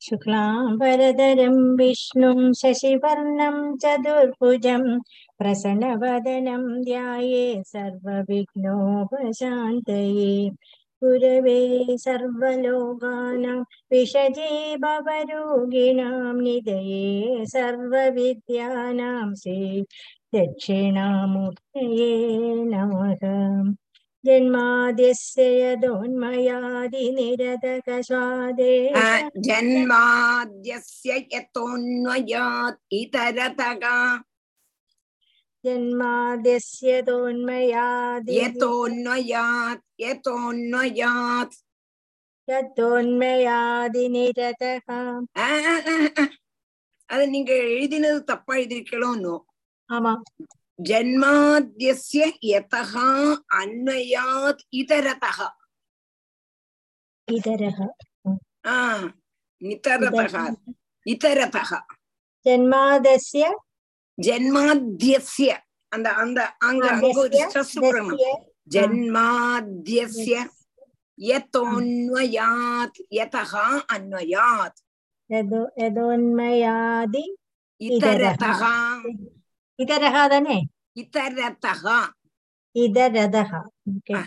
शुक्लाम्बरधरं विष्णुं शशिवर्णं चतुर्भुजं प्रसन्नवदनं ध्याये सर्वविघ्नोपशान्तये। गुरवे सर्वलोकानां विषजे भवरोगिणां निधये सर्वविद्यानां श्री दक्षिणामूर्तये नमः। जन्माद्यस्य यदोन्मयादिनिरतकशादे ஜன்மாத்யஸ்ய யதோன்வயாத் இதரதக जन्माद्यस्य दोन्मयादि யதோன்வயாத் யதோன்வயாத் यतोन्मयादिनिरतः ஆ, ஆ, ஆ, ஆ. அது நீங்க எழுதினது தப்பா எழுதிருக்கலோன்னு ஆமா ஜன்மாத்தியசிய யதகா அன்வயாத் இதரதக இதரக ஆ நிதரதக இதரதக ஜன்மாதஸ்ய. ஜன்மாத்தியசிய அந்த அந்த அங்க அங்க ஒரு ஸ்ட்ரெஸ் போடணும் ஜன்மாத்தியசிய யதோன்வயாத் யதகா அன்வயாத். யதோன்மயாதி. இதரதக இதரதக इतरः தானே இதரதக இதரதः ஓகே ஆ.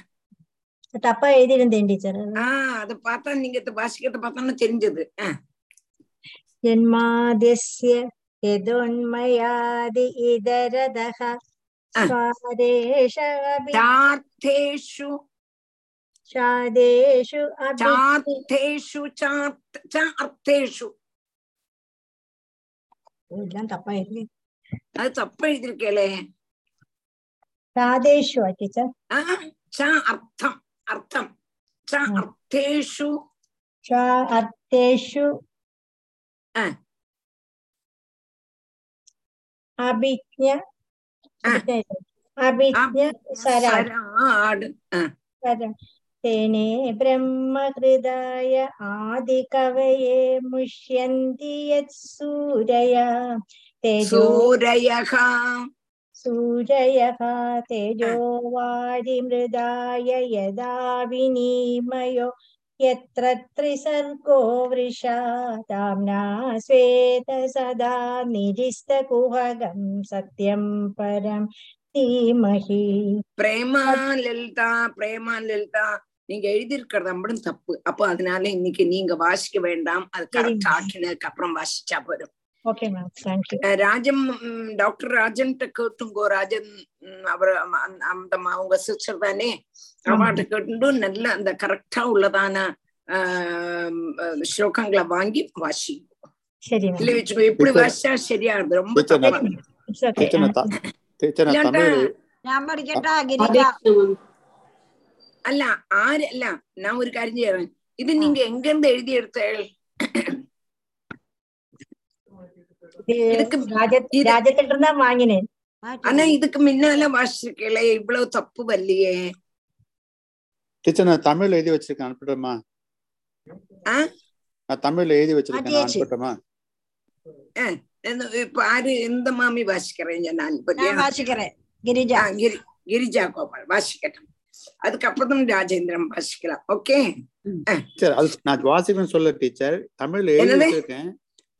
தப்பா எழுதியிருந்தேன் டீச்சர் ஆஹ் அத பார்த்தா நீங்க இந்த பாஷிக்கத்தை பார்த்தோம்னா தெரிஞ்சது ஆ, जन्माद्यस्य यदोन्मयादि इदरदः ஆ. स्वादेश अभि சார்த்தேஷு शादेषु अभि சார்த்தேஷு சார்த் சார்த்தேஷு இதெல்லாம் தப்பா எழுதி அது தப்பா எழுதிருக்கேளே சாதேஷு டீச்சர் ஆஹ் ச அர்த்தம் அர்த்தம் ச ம். அர்த்தேஷு ஷா அர்த்தேஷு ஆ. அபிஜ்ஞ ஆ. அபிஜ்ஞ சரா சராடு ஆ, சர तेने ब्रह्महृदाय आदिकवये मुष्यन्ति यत्सूरया तेजो சூரயக सूरयः तेजो वारिमृदाय यदा विनिमयो यत्र त्रिसर्गो वृषा ताम्ना श्वेत सदा निरिस्तकुहगं सत्यं परं धीमहि பிரேமா லலிதா பிரேமா லலிதா நீங்க எழுதியிருக்கிறது நம்மளும் தப்பு அப்போ அதனால இன்னைக்கு நீங்க வாசிக்க வேண்டாம் அது கரெக்ட் சரிங்க. ஆக்கினதுக்கு அப்புறம் வாசிச்சா போதும் രാജം ഡോക്ടർ രാജൻ കേട്ടുങ്കോ രാജൻ അവർ അവങ്ക സിസ്റ്റർ തന്നെ അവട്ട് കേട്ടു നല്ല എന്താ കറക്റ്റാ ഉള്ളതാണ് ശ്ലോകങ്ങളെ വാങ്ങി വാശി. എപ്പി വാശാ ശരിയാണ്. രൊമ്പ അല്ല ആരല്ല ഞാൻ ഒരു കാര്യം ചെയ്യാൻ ഇത് നിങ്ങ എങ്കെന്ത് എഴുതിയെടുത്തേ ராஜத்துல இருந்தா வாங்கினேன். ஆனா இதுக்கு முன்னால வாசிச்சிருக்கல இவ்வளவு தப்பு வரலையே. கிச்சன் தமிழ்ல எழுதி வச்சிருக்கேன் அனுப்பிடுமா நான் தமிழ்ல எழுதி வச்சிருக்கேன் இப்ப ஆறு எந்த மாமி வாசிக்கிறேன் நான் வாசிக்கிறேன் கிரிஜா. கிரி கிரிஜா கோபால் வாசிக்கட்டும். அதுக்கப்புறம் ராஜேந்திரன் வாசிக்கலாம் ஓகே? நான் வாசிக்கணும் சொல்ல டீச்சர். தமிழ்ல எழுதி வச்சிருக்கேன்.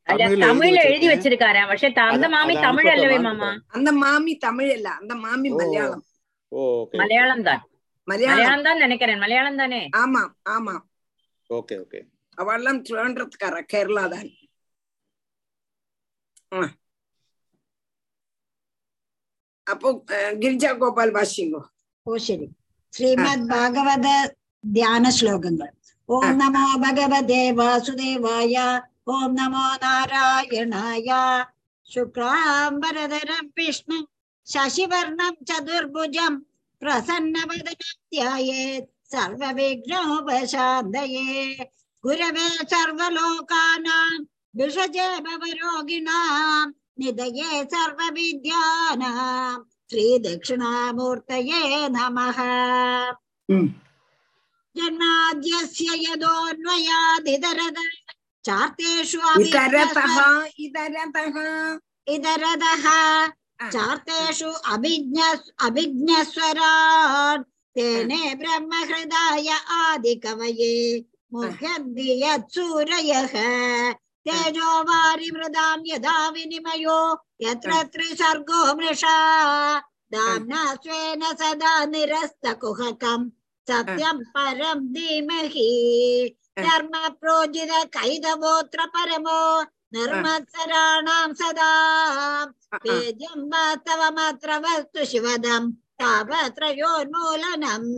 தமிழ்ல எழுதி வச்சிருக்காரு പക്ഷേ அந்த மாமி தமிழ் அல்லவே மாமா. அந்த மாமி தமிழ் அல்ல அந்த மாமி மலையாளம். மலையாளம் தான். மலையாளம். தான் நினைக்கிறேன் மலையாளம் தானே? ஆமா ஆமா. Okay okay. அவெல்லாம் திருவனந்தபுரத்துக்கார கேரளா தான். അപ്പൊ ഗിരിജാ ഗോപാൽ വാശിങ്കോ ഓ ശരി ശ്രീമദ് ഭാഗവത ധ്യാന ശ്ലോകങ്ങൾ ഓം നമോ ഭഗവതേ വാസുദേവായ ஓம் நமோ நாராயணாய शुक्लाम्बरधरं विष्णुं शशिवर्णं चतुर्भुजं प्रसन्नवदनं ध्यायेत् सर्वविघ्नोपशान्तये गुरवे सर्वलोकानां विषजे भवरोगिणां निधये सर्वविद्यानां श्रीदक्षिणामूर्तये नमः जन्माद्यस्य यदोऽन्वयादितरदा चार्तेषु इतरतः इतरतः। चार्तेषु अभिज्ञ अभिज्ञस्वराट् तेने ब्रह्महृदाय आदिकवये मुह्यन्ति यत्सूरयः। तेजो वारिमृदां यदा विनिमयो यत्र त्रिसर्गो मृषा। दाम्ना स्वेन सदा निरस्तकुहकं सत्यं परं धीमहि। धर्म प्रोजित कैदवोऽत्र परमो निर्मत्सराणां सदा वेद्यं वास्तवमत्र वस्तु शिवदम् तापत्रयोन्मूलनम्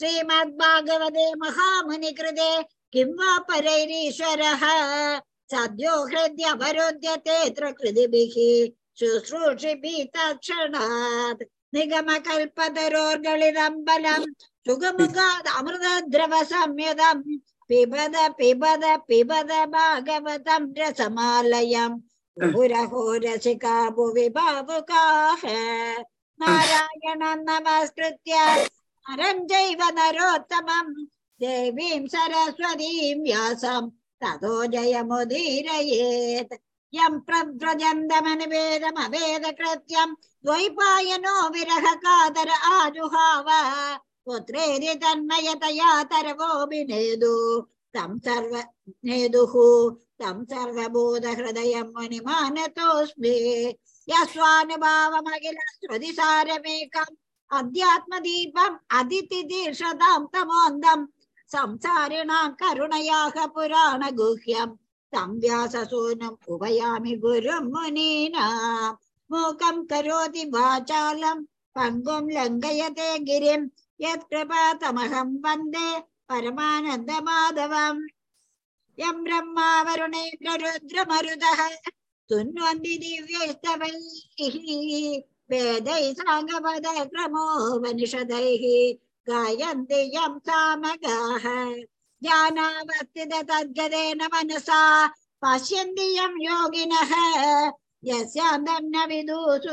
श्रीमद्भागवते महामुनिकृते किं वा परैरीश्वरः सद्यो हृद्यवरुध्यतेऽत्र कृतिभिः शुश्रूषिभिः तत्क्षणात् निगमकल्पतरोर्गलिदं बलम् सुगमुगात् अमृतद्रव संयुतम् पिबद पिबद पिबद भागवतं रसमालयम् पुरहो रसिका भुवि भावुकाः नारायणं नमस्कृत्य नरं चैव नरोत्तमम् देवीं सरस्वतीं व्यासं ततो जयमुदीरयेत् यं प्रव्रजन्दमनिवेदमवेदकृत्यं द्वैपायनो विरह कातर आजुहाव पुत्रेदि तन्मयतया तरवोऽभिनेदु तं सर्व नेदुः तं सर्वबोधहृदयं मुनिमानतोऽस्मि यस्वानुभावमखिल श्रुतिसारमेकम् अध्यात्मदीपम् अदितिदीर्षतां तमोन्दम् संसारिणां करुणयाः पुराणगुह्यम् तं व्याससूनम् उपयामि गुरुं मुनीनाम् मूकं करोति वाचालं पङ्गुं लङ्घयते गिरिं यत्कृपातमहं वन्दे परमानन्दमाधवम् यं ब्रह्मा वरुणेन्द्ररुद्रमरुदः सुन्वन्ति दिव्यैस्तवैः वेदैः साङ्गपद क्रमोपनिषदैः गायन्ति यं सामगाः ज्ञानावस्थित तद्गतेन मनसा पश्यन्ति यं योगिनः यस्यान्तं न विदुसुरासुरगणाः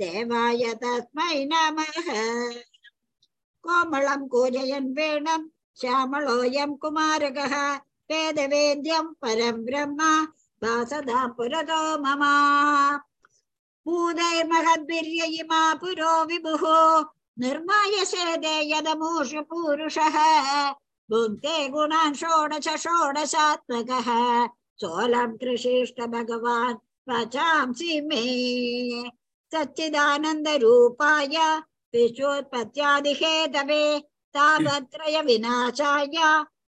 देवाय तस्मै नमः कोमलं कूजयन् वेणं श्यामलोऽयं कुमारकः वेदवेद्यं परं ब्रह्म वासदा पुरतो मम भूतैर्महद्भिर्य इमा पुरो विभुः निर्माय सेदे यदमूषु पूरुषः भुङ्क्ते गुणान् षोडश षोडशात्मकः सोऽलं कृषिष्ट भगवान् वचांसि मे सच्चिदानन्दरूपाय विश्वोत्पत्त्यादिहेतवे तापत्रय विनाशाय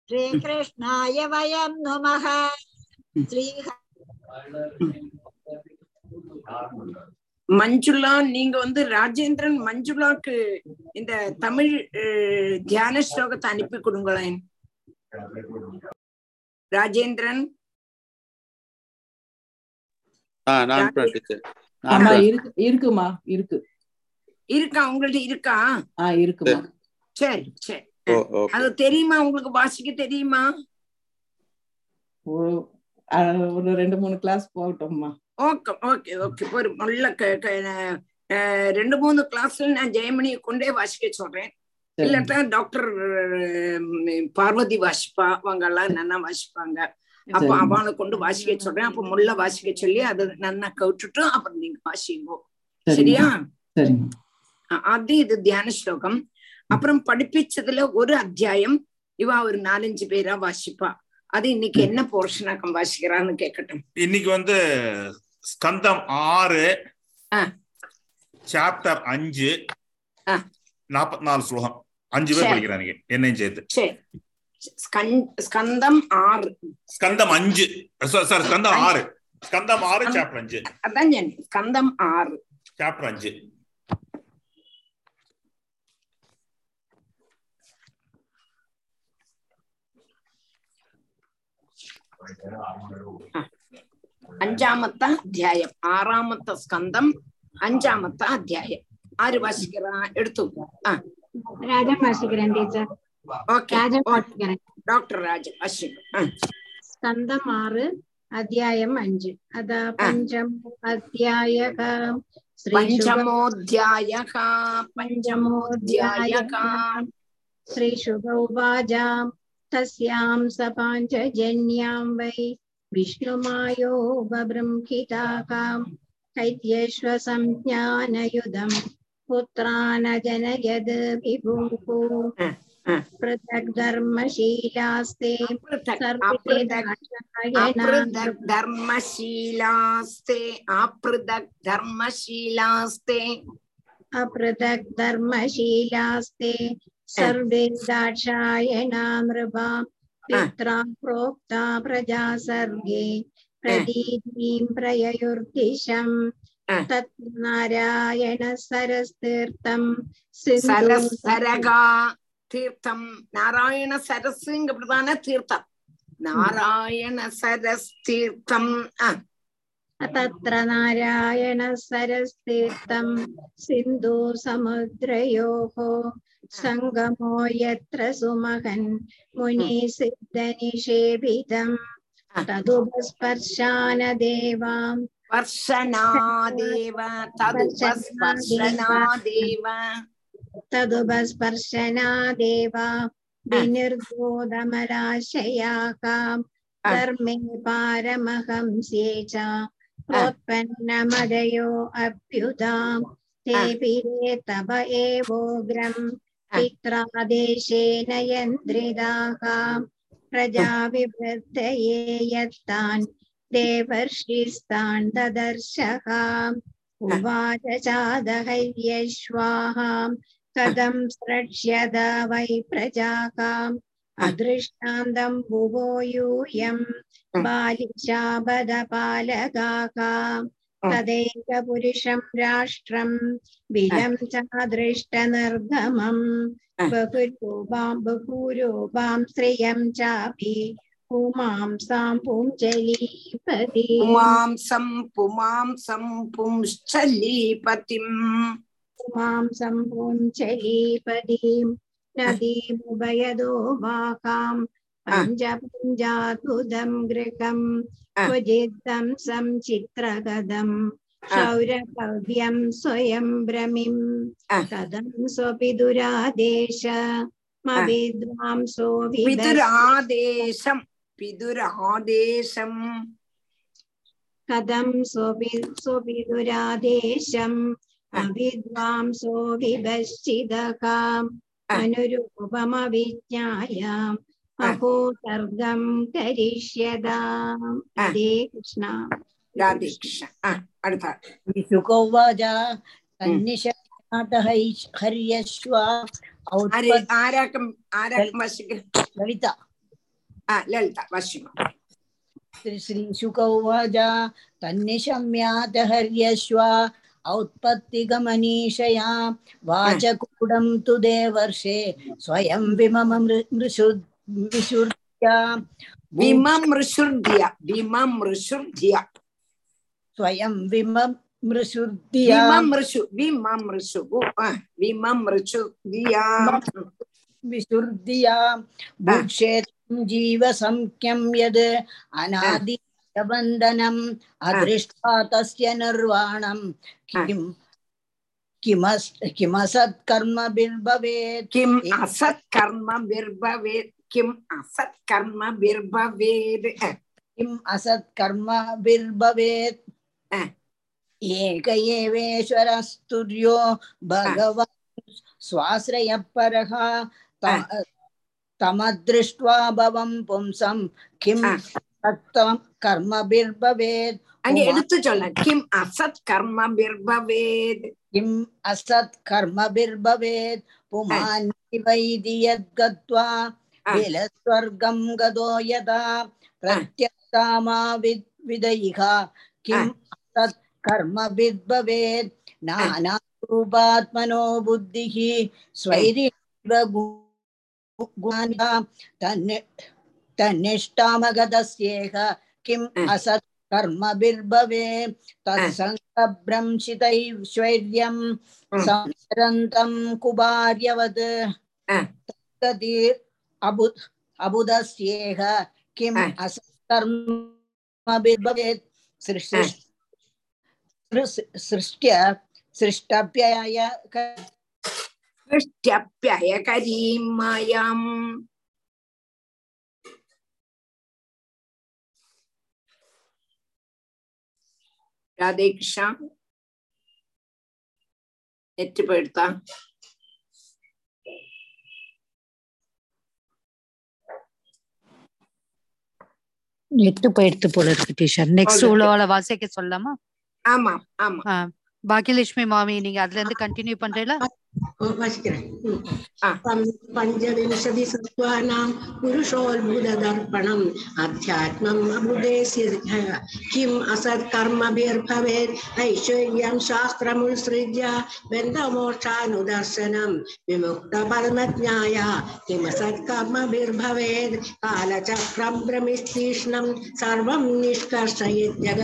श्रीकृष्णाय वयं नुमः श्री மஞ்சுளா நீங்க வந்து ராஜேந்திரன் மஞ்சுளாக்கு இந்த தமிழ் அஹ், தியான ஸ்லோகத்தை அனுப்பி கொடுங்களேன் ராஜேந்திரன் ஆ நான் அனுப்புறேன் டீச்சர் நான் ஆமா. இருக்கு இருக்குமா? இருக்கு. இருக்கா? உங்கள்ட்ட இருக்கா? ஆ இருக்குமா. சரி சரி. அது தெரியுமா? உங்களுக்கு வாசிக்க தெரியுமா? ஒரு ரெண்டு மூணு கிளாஸ் போகட்டும்மா. Okay okay okay. ஒரு நல்ல ரெண்டு மூணு கிளாஸ்ல நான் ஜெயமணியை கொண்டே வாசிக்க சொல்றேன். இல்லாட்டா டாக்டர் பார்வதி வாசிப்பா. அவங்க எல்லாம் நல்லா வாசிப்பாங்க? அப்ப. அவனை கொண்டு வாசிக்க சொல்றேன். அப்ப முள்ள வாசிக்க சொல்லி அது நல்லா கவுட்டுட்டு அப்புறம் நீங்க வாசிங்கோ. சரியா? அது இது தியான ஸ்லோகம். அப்புறம் படிப்பிச்சதுல ஒரு அத்தியாயம். இவா ஒரு நாலஞ்சு பேரா வாசிப்பா. அது இன்னைக்கு என்ன போர்ஷனாக்கம் வாசிக்கிறான்னு கேட்கட்டும் இன்னைக்கு வந்து ஸ்கந்தம் ஆறு. சாப்டர் அஞ்சு. நாற்பத்தி நாலு ஸ்லோகம். அஞ்சு பேர். படிக்கிறாங்க என்னையும் சேர்த்து. ஸ்கந்தம் ஆறு. ஸ்கந்தம் அஞ்சு. சார் ஸ்கந்தம் ஆறு. ஸ்கந்தம் ஆறு சாப்டர் அஞ்சு. அதான் ஸ்கந்தம் ஆறு. சாப்டர் அஞ்சு. അഞ്ചാമത്തെ അധ്യായം ആറാമത്തെ സ്കന്ധം അഞ്ചാമത്തെ അധ്യായം ആര് വാശിക്കറ എടുത്തു ആ രാജാ വാശിക്കരൻ ടീച്ചർ டாக்டர் ராஜன் அஸ்வின் ஸ்கந்தம் ஆறு அத்தியாயம் அஞ்சு அதா பஞ்சம் அத்தியாய பஞ்சமோத்தியாய பஞ்சமோத்தியாய श्रीशुभ उवाजाम् तस्यां स पाञ्चजन्यां वै विष्णुमायो बभृंखिताकाम् कैत्येष्वसंज्ञानयुधम् पुत्रानजनयद् पृथक् धर्मशीलास्ते अपृथक् धर्मशीलास्ते अपृथक् धर्मशीलास्ते सर्वे दाक्षायणा पित्रा प्रोक्ता प्रजा सर्गे प्रदीपीं प्रययुर्दिशम् तत् नारायण सरस्तीर्थं सरगा தீர்த்தம் நாராயண சரஸ்ங்க பிரதான தீர்த்தம் நாராயண சரஸ் தீர்த்தம் ஆ, तत्र नारायण सरस्तीर्थं सिन्धु समुद्रयोः सङ्गमो यत्र सुमहन् मुनिसिद्धनिषेवितम् तदुपस्पर्शान देवां ஸ்பர்ஷனாதேவ तदुपस्पर्शना देवा विनिर्गोदमराशयाः धर्मे पारमहंस्ये च प्रोत्पन्नमदयो अभ्युदां तेभिरे तव एवोग्रम् प्रजाविवृद्धये यत्तान् देवर्षिस्तान् ददर्शः उवाच तदं स्रक्ष्यद वै प्रजाकाम् अदृष्टान्तं भुवो यूयं बालिशाबदपालगाका तदेकपुरुषं राष्ट्रं बिलं चादृष्टनिर्गमं बहुरूपां बहुरूपां श्रियं चापि पुमांसां पुंजलीपति पुमांसं पुमांसं पुंश्चलीपतिम् माँ सम्पूञ्चयीपदीं नदीमुभयदो गृहं शौरभव्यं स्वयं भ्रमिं कदं स्वपि दुरादेश मविद्वांसो विदुरादेशं विदुरादेशम् स्वपि स्वपि अविद्वांसो विभश्चिदकाम् अनुरूपमविज्ञायाम् अहो सर्गं करिष्यदाम् हरे कृष्ण राधेकृष्णोवाच तन्निषातः हर्यश्व आराकम् आराकं वशिक ललिता ललिता श्री श्रीशुक उवाच तन्निशम्यात हर्यश्वा औत्पत्तिगमनीषया वाचकूडं तु देवर्षे स्वयं विममृशु विशुर्ध्या विममृशुर्ध्या विममृशुर्ध्या स्वयं विममृशुर्ध्या विममृशु विममृशु विममृशुर्ध्या विशुर्ध्या भुक्षेत्रं जीवसङ्ख्यं यद् अनादि बन्धनम् अदृष्ट्वा तस्य निर्वाणं किम् किमसत्कर्म बिर्भवेत् किम् असत्कर्म बिर्भवेत् किम् असत्कर्म बिर्भवेत् किम् बिर्भवेत् एक एवेश्वरस्तुर्यो भगवान् स्वाश्रयपरः तमदृष्ट्वा भवं पुंसं किम् சத்தம் கர்ம பிர்பவேத் அங்க எடுத்து சொல்ல கிம் அசத் கர்ம பிர்பவேத் கிம் அசத் கர்ம பிர்பவேத் புமான் வைதியத் கத்வா விலஸ்வர்கம் கதோ யதா பிரத்யதாமா வித் விதைகா கிம் அசத் கர்ம பிர்பவேத் நானா ரூபாத்மனோ புத்திஹி. ஸ்வைரிவ குணா தன் तन्निष्ठामगतस्येह किम् अ. असत् कर्मभिर्भवेत् तत्सङ्गभ्रंशितैश्वर्यं Mm. संसरन्तं कुमार्यवत् अ. तद्गतिर् अबु अबुधस्येह किम् अ. असत्कर्मभिर्भवेत् सृष्टि सृ- सृष्ट्य सृष्टप्यय सृष्ट्यप्ययकरीं मायाम् ராதே கிருஷ்ணா எட்டு போயிடுதா எட்டு போயிடுத்து போல இருக்கு டீச்சர் நெக்ஸ்ட். உள்ளவள வாசிக்க சொல்லலாமா ஆமா ஆமா பாக்கியலட்சுமி மாமி நீங்க அதுல இருந்து கண்டினியூ பண்றீங்களா पञ्चविंशति सत्त्वानां पुरुषोद्भुतदर्पणम् अध्यात्मम् अबुदेस्य किम् असत्कर्मभिर्भवेत् ऐश्वर्यं शास्त्रमुत्सृज्य बन्धमोक्षानुदर्शनं विमुक्तपरमज्ञाय किमसत्कर्मभिर्भवेत् कालचक्रं भ्रमिस्तीक्ष्णं सर्वं निष्कर्षयेत् जग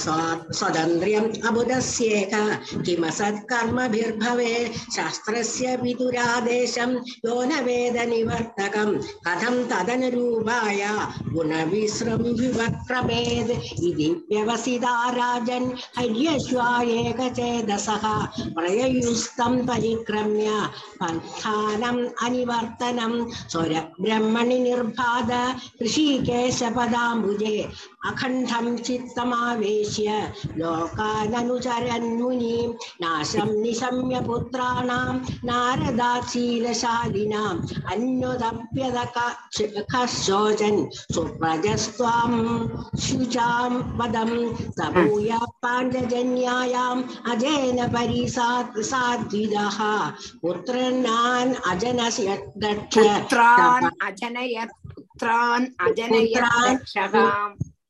स्वतन्त्र्यम् अबुधस्येक किमसत्कर्मभिर्भवेत् शास्त्रस्य विदुरादेशं यो न वेद निवर्तकं कथं तदनुरूपाय गुणविश्रं विवक्रमेद् इति व्यवसिता राजन् हर्यश्वा एकचेदसः प्रययुस्तं परिक्रम्य पन्थानम् अनिवर्तनं स्वरब्रह्मणि निर्बाध ऋषिकेशपदाम्बुजे अखण्डं चित्तमावेश्य लोकाननुचरन्मुनिं नाशं निशम्य पुत्राणां नारदाशीलशालिनाम् अन्युदप्यदकशोचन् सुप्रजस्त्वां शुचां पदं सबूय पाण्डजन्यायाम् अजेन परिसात् साद्विदः पुत्रनान् अजनस्य दक्ष पुत्रान् अजनयत् पुत्रान् अजनयत्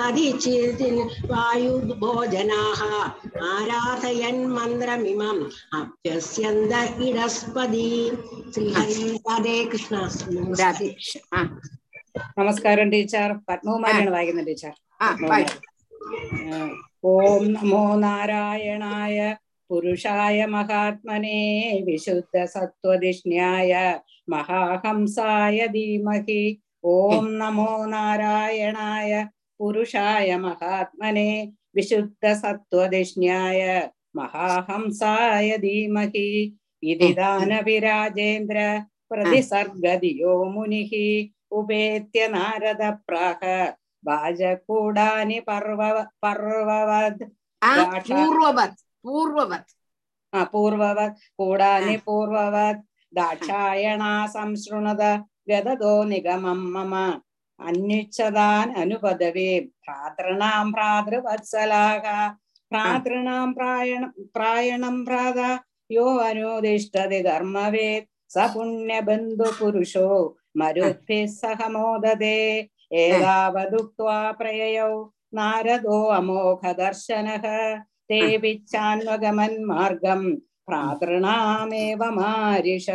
കതിചിതിൻ വായുഭോജനാഹ. ആരാധയൻ മന്ത്രമിമം. അഭ്യസ്യന്ത ഇടസ്പതി. ശ്രീഹരി രാധേ കൃഷ്ണ നമസ്കാരം ടീച്ചർ. പത്മകുമാരിയാണ് വായിക്കുന്നത് ടീച്ചർ. ഓം നമോ നാരായണായ പുരുഷായ മഹാത്മനെ വിശുദ്ധ സത്വതിഷ്ണ്യായ മഹാഹംസായ ധീമഹി. ഓം നമോ നാരായണായ पुरुषाय महात्मने विशुद्धसत्त्वधिष्ण्याय महाहंसाय धीमहि इति दानविराजेन्द्र प्रतिसर्गदियो मुनिः उपेत्य नारदप्राह भाजकूडानि पर्व पर्ववद् पूर्ववत् पूर्ववत् पूर्ववत् कूडानि पूर्ववत् दाक्षायणा संशृणद व्यददो निगमं मम अन्विच्छतान् अनुपदवे भ्रातॄणां भ्रातृवत्सलाः भ्रातॄणां प्रायण प्रायणं भ्राता यो अनुदिष्टति कर्मवेत् स पुण्यबन्धुपुरुषो मरुद्भिः सह मोदते एतावदुक्त्वा प्रययौ नारदो अमोघदर्शनः तेऽपिच्छान्वगमन्मार्गम् भ्रातॄणामेव मारिष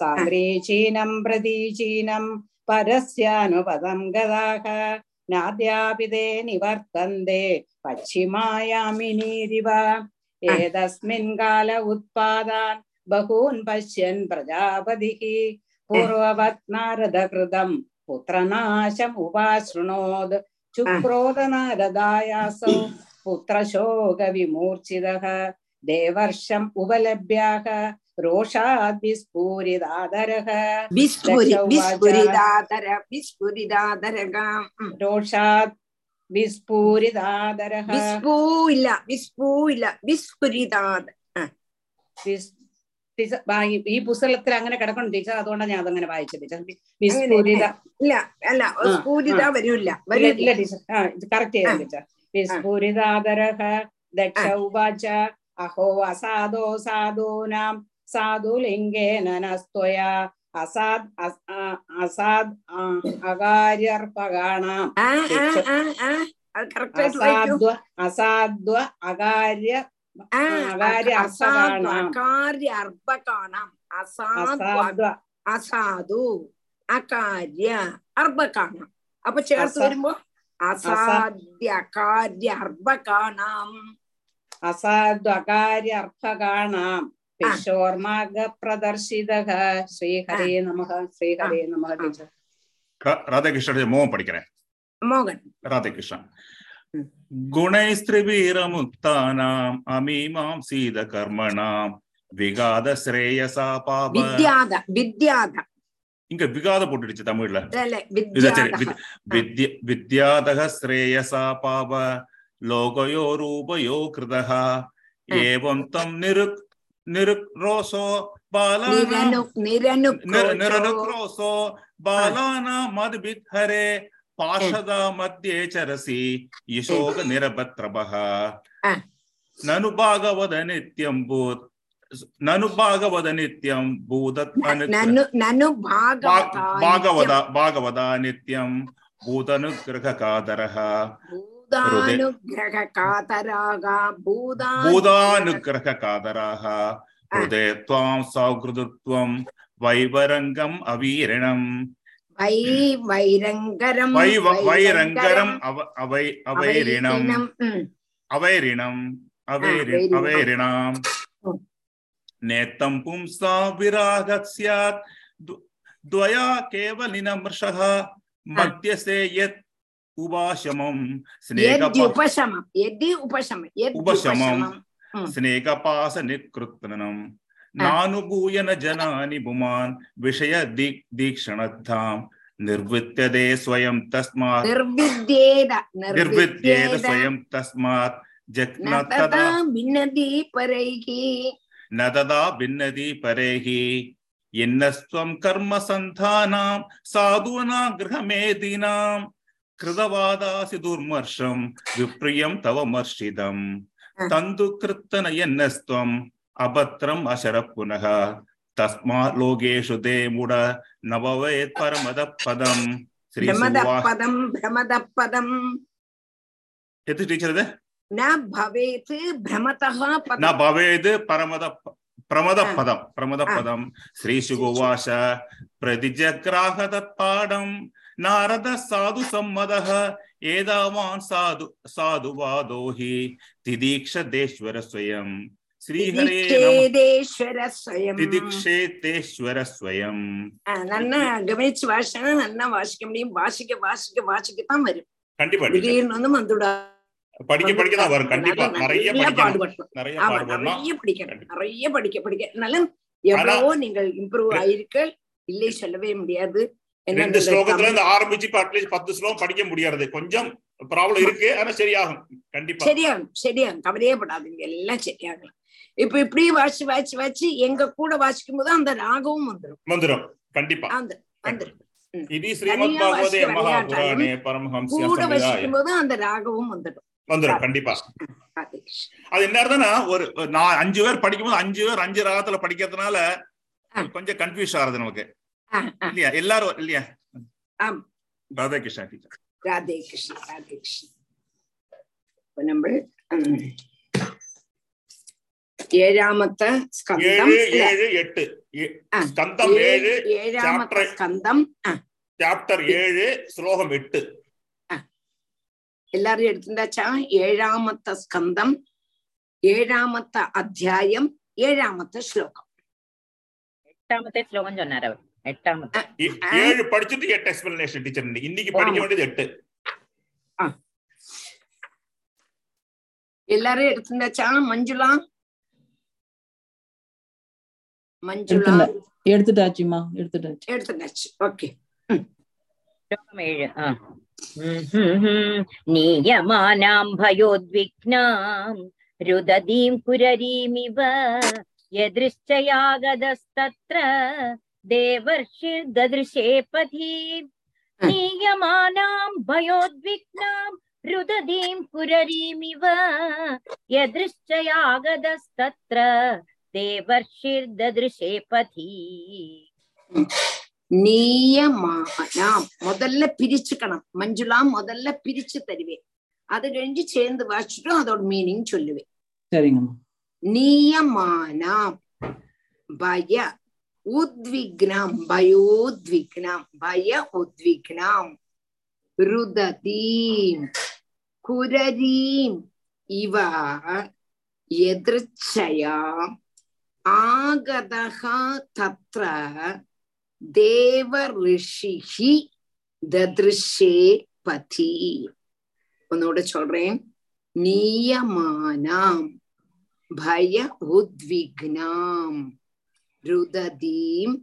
सान्द्रीचीनम् प्रतीचीनम् परस्यानुपदं गदाः नाद्यापि ते निवर्तन्ते पश्चिमायामिनीरिव एतस्मिन् काल उत्पादान् बहून् पश्यन् प्रजापतिः पूर्ववत् नारदकृतं पुत्रनाशमुपाशृणोत् चुक्रोध नारदायासौ पुत्रशोकविमूर्छितः देवर्षम् उपलभ्याः रोषाद् विस्फूरिदादरः വിസ്ഫുരി दक्ष उवाच, വിസ്ഫുരിതാതര വിസ്ഫുരിതാതരകാം ഉം. रोषात् विस्फूरिदादरः വിസ്ഫൂ ഇല്ല വിസ്ഫൂ ഇല്ല വിസ്ഫുരിതാത ആ, വിസ്- ടീച്ചർ വാ- ഈ- ഈ പുസ്തകത്തിൽ അങ്ങനെ കിടക്കണം ടീച്ചർ അതുകൊണ്ടാണ് ഞാൻ അതങ്ങനെ വായിച്ചത് ടീച്ചർ വി- അങ്ങനെ വിസ്ഫുരിത ഇല്ല അല്ല ആ, സ്ഫൂരിത ആ. വരൂല്ല ഇല്ല വരൂല്ല ഇല്ല ടീച്ചർ ആ ഇത് കറക്റ്റ് ചെയ്യാം ആ. ടീച്ചർ വിസ്ഫുരിതാദരः ദക്ഷ ഉവാച അഹോ അസാധോ സാധൂനാം സാധുലിംഗേന നസ്ത്വയാ അസാദ് അസ്- ആ, അസാദ് ആ, അകാര്യർപ്പകാണാം ആ ആ ദക്ഷ- ആ ആ അത് കറക്റ്റ് ആയിട്ട് വായിക്കൂ അസാധ്വ അസാധ്വ അകാര്യ ആ അകാര്യ അസാധു അർത്ഥകാണാം അകാര്യ അർപ്പ കാണാം അസാധു അസാധ്വ അസാധു അകാര്യ അർബ കാണാം അപ്പൊ ചേർത്ത് അസ- വരുമ്പോ അസാധ്യ അകാര്യ അർബ കാണാം അസാധ്വ അകാര്യ അർത്ഥകാണാം கிஷோர்மார்கப்பிரதர்ஷிதக ஸ்ரீஹரே நமக ஸ்ரீஹரே நமக ராதாகிருஷ்ணன் மோகம் படிக்கிறேன் மோகன் ராதாகிருஷ்ணன் குணைஸ்திரிபீரமுக்தானாம் அமீமாம் சீத கர்மணாம் விகாத ஸ்ரேயசா பாப வித்யாத வித்யாத இங்க விகாத போட்டுடுச்சு தமிழ்ல வித்யாதக ஸ்ரேயசா பாப லோகயோ ரூபயோ கிருதா ஏவம் தம் நிருக் நிருக்ரோசோ பாலானாம் நிரனு நிர- நிரனுக்ரோஷோ நிரனுக்ரோசோ பாலானாம் மதுபித்ஹரே பாஷதா மத்தியே சரசி யசோக நிரபத்ரபः ஆ. நனு பாகவத நித்யம் பூத் நனு பாகவத நித்யம் பூதத் भूतानुग्रहकातराः भूतानुग्रहकातराः हृदे त्वां सौहृदत्वं वैवरङ्गम् अवीरणम् वै वैरङ्गरं वै वैरङ्गरम् अवै अवैरिणम् अवैरिणम् अवैरि अवैरिणाम् नेत्तं पुंसा विरागः स्यात् द्वया केवलिनमृषः मध्यसे यत् उपाशमम् स्नेहप यद्युपशमम् यदि उपशमम् उपशमम् यद्युपशमम् ம். स्नेहपासनिकृत्तनम् नानुभूय न जनानि पुमान् विषय दीक् दीक्षणद्धाम् निर्वृत्यते स्वयं तस्मात् निर्विद्येद निर्विद्येत स्वयं तस्मात् जग्न न तदा तदा भिन्नति परैः न तदा भिन्नति परेः यन्नस्त्वं कर्म सन्धानां साधूनां गृहमेदिनां கிருதவாதாசி துர்மர்ஷம் விப்ரியம் தவமர்ஷிதம் தந்து கிருத்தனயன்னஸ்துவம் அபத்ரம் அசர புனக தஸ்மா லோகேஷு தேமுட நபவேத் பரமத பதம் பிரமதப்பதம் பிரமதப்பதம் எது டீச்சர் ந பவேத் பிரமதஹ பதம் ந பவேத் பரமத பிரமத பதம் பிரமத பதம் ஸ்ரீ சுகுவாச பிரதிஜக்ராக தத்பாடம் ನಾರದ ಸಾಧು ಸಮ್ಮದ ಏದಾವಾನ್ ಸಾಧು ಸಾಧುವಾದೋ ಹಿ ತಿದೀಕ್ಷತೇಶ್ವರ ಸ್ವಯಂ ஸ்வயம் நல்லா கவனிச்சு வாசிச்சா நல்லா வாசிக்க முடியும். வாசிக்க வாசிக்க வாசிக்கத்தான் வரும். கண்டிப்பா திடீர்னு வந்து வந்துடா படிக்க படிக்க தான் வரும். கண்டிப்பா. நிறைய பாடுபடணும். நிறைய படிக்கணும். நிறைய படிக்க படிக்க. எவ்வளவோ நீங்கள் இம்ப்ரூவ் ஆயிருக்க இல்லை சொல்லவே முடியாது. ரெண்டு ஸ்லோகத்துல இருந்து ஆரம்பிச்சு இப்ப அட்லீஸ்ட் பத்து ஸ்லோகம் படிக்க முடியாது. கொஞ்சம் ப்ராப்ளம் இருக்கு. ஆனா சரியாகும். கண்டிப்பா. சரியாகும் சரியாகும். கவலையே படாதீங்க. எல்லாம் சரியாகும் இப்ப இப்படி வாசி வாசி வாசி எங்க கூட வாசிக்கும் போது அந்த ராகமும் வந்துடும் வந்துரும். கண்டிப்பா. வந்துடும் இது ஸ்ரீமத் பாகவதே மகாபுராணே பரமஹம்சிய கூட வசிக்கும் போது அந்த ராகமும் வந்துடும் வந்துரும். கண்டிப்பா. அது என்ன இருந்ததுன்னா ஒரு அஞ்சு பேர் படிக்கும்போது அஞ்சு பேர் அஞ்சு ராகத்துல படிக்கிறதுனால கொஞ்சம் கன்ஃபியூஸ் ஆகுது நமக்கு. இல்லையா எல்லாரும் இல்லையா ராதே கிருஷ்ணா டீச்சர் ராதே கிருஷ்ண ராதே கிருஷ்ண இப்ப நம்ம ഏഴാമത്തെ സ്കന്ധം ഏഴ് എട്ട് സ്കന്ധം ഏഴ് ഏഴാമത്തെ സ്കന്ധം ചാപ്റ്റർ ഏഴ് ശ്ലോകം എട്ട് എല്ലാരും എടുത്തിണ്ടാച്ചാ ഏഴാമത്തെ സ്കന്ധം ഏഴാമത്തെ അധ്യായം ഏഴാമത്തെ ശ്ലോകം എട്ടാമത്തെ ശ്ലോകം ചൊന്നാരവർ எட்டாம் ஏழு படிச்சுட்டு எட்டு எக்ஸ்பிளனேஷன் டீச்சர் இன்னைக்கு படிக்க வேண்டியது எட்டு. எல்லாரும் எடுத்துட்டாச்சா? மஞ்சுளா? மஞ்சுளா? எடுத்துட்டாச்சுமா. எடுத்துட்டாச்சு. எடுத்துட்டாச்சு. ஓகே. நியமானாம் பயோத்விக்னாம் ருததீம் புரரீமிவ யதிருஷ்டயாகதஸ்தத்ர देवर्षि ददृशे पथि नीयमानां भयोद्विग्नां रुदतीं पुररीमिव। यदृश्चयागदस्तत्र தேவர்ஷிர்தே பதி நீயமானாம் முதல்ல பிரிச்சுக்கணும். மஞ்சுளா முதல்ல பிரிச்சு தருவேன் அது கழிஞ்சு சேர்ந்து வாசிச்சுட்டும் அதோட மீனிங் சொல்லுவேன் சரிங்க நீயமானாம் பய உத்விக்னம் பயோத்விக்னம் பய உத்விக்னம் ருததீம் குரரீம் இவ எதிர்ச்சயா ஆகதகா தத்ர தேவ ரிஷிஹி ததிருஷே பதி. ஒன்னோட சொல்றேன். நீயமானாம் பய உத்விக்னாம். ருததீம்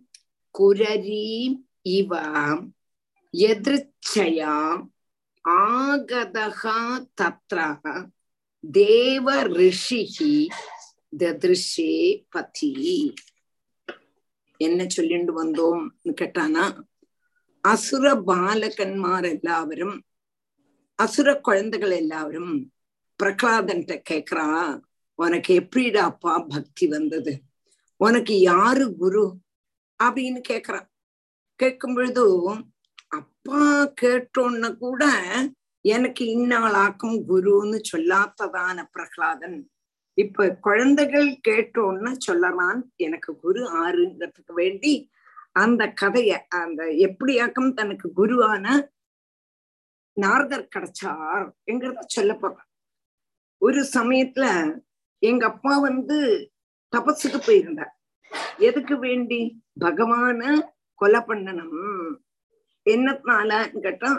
குரரீம் இவாம் எதிர்ச்சயா ஆகதः தத்ர தேவ ரிஷிஹி ததிருஷே பதி என்ன சொல்லிண்டு வந்தோம் கேட்டானா அசுர பாலகன்மார் எல்லாவரும் அசுர குழந்தைகள் எல்லாரும் பிரகலாதன்ட்ட கேக்குறா உனக்கு எப்படிடாப்பா பக்தி வந்தது உனக்கு யாரு குரு? அப்படின்னு கேக்குறான். கேட்கும் பொழுது அப்பா கேட்டோன்னு கூட எனக்கு இன்னாளாக்கும் குருன்னு சொல்லாததான பிரகலாதன். இப்ப குழந்தைகள் கேட்டோன்னு சொல்லலாம் எனக்கு குரு ஆறுங்கிறதுக்கு வேண்டி அந்த கதைய அந்த எப்படியாக்கும் தனக்கு குருவான நாரதர் கிடைச்சார் என்கிறத சொல்ல போறான். ஒரு சமயத்துல எங்க அப்பா வந்து தபஸுக்கு போயிருந்தார். எதுக்கு வேண்டி? பகவான கொலை பண்ணணும். என்னத்தினால கேட்டா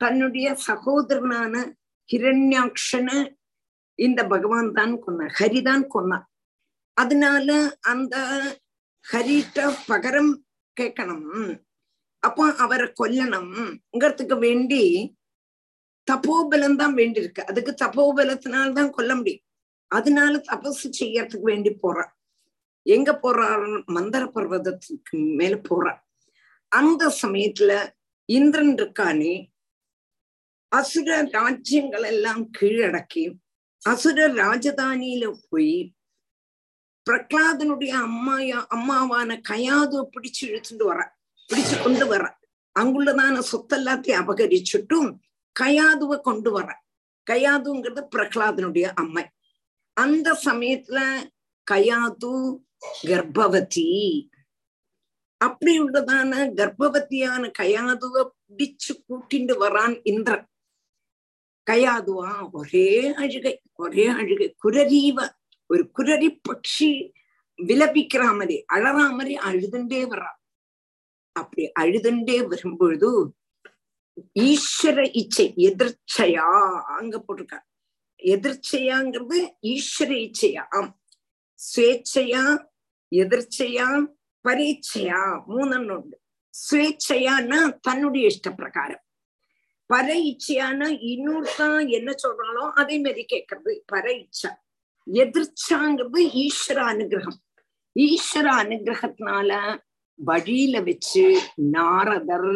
தன்னுடைய சகோதரனான ஹிரண்யாக்ஷனை இந்த பகவான் தான் கொன்னார். ஹரிதான் கொன்னார். அதனால அந்த ஹரிட்ட பகரம் கேட்கணும். அப்போ அவரை கொல்லணும்ங்கிறதுக்கு வேண்டி தபோபலம் தான் வேண்டி இருக்கு அதுக்கு தபோபலத்தினால்தான் கொல்ல முடியும். அதனால தபசு செய்யறதுக்கு வேண்டி போறா. எங்க போறார்? மந்திர பர்வதத்துக்கு மேல போறா. அந்த சமயத்துல இந்திரன் இருக்கானே அசுர ராஜ்யங்கள் எல்லாம் கீழடக்கி அசுர ராஜதானியில போய் பிரகலாதனுடைய அம்மாயா அம்மாவான கயாது பிடிச்சு இழுத்துட்டு வர. பிடிச்சு கொண்டு வர. அங்குள்ளதான சொத்தெல்லாத்தையும் அபகரிச்சுட்டும் கயாதுவை கொண்டு வர. கயாதுங்கிறது பிரகலாதனுடைய அம்மை. அந்த சமயத்துல கயாது கர்ப்பவதி. அப்படி உள்ளதான கர்ப்பவத்தியான கயாதுவ பிடிச்சு கூட்டிண்டு வரான் இந்திரன். கயாதுவா ஒரே அழுகை ஒரே அழுகை. குரரீவ ஒரு குரரி பட்சி விலபிக்கிற மாதிரி அழறா மாதிரி அழுதுண்டே வர்றா. அப்படி அழுதுண்டே வரும்பொழுது ஈஸ்வர இச்சை எதிர்ச்சையா அங்க போட்டிருக்கா. எதிர்ச்சையாங்கிறது ஈஸ்வர இச்சையா ஸ்வேச்சையா எதிர்ச்சையா பரீட்சையா மூணுன்னு உண்டு. ஸ்வேச்சையான்னா தன்னுடைய இஷ்ட பிரகாரம் பர இச்சையானா இன்னொருத்தான் என்ன சொல்றாங்களோ அதே மாதிரி கேட்கறது. பர இச்சா எதிர்ச்சாங்கிறது ஈஸ்வர அனுகிரகம். ஈஸ்வர அனுகிரகத்தினால வழியில வச்சு நாரதர்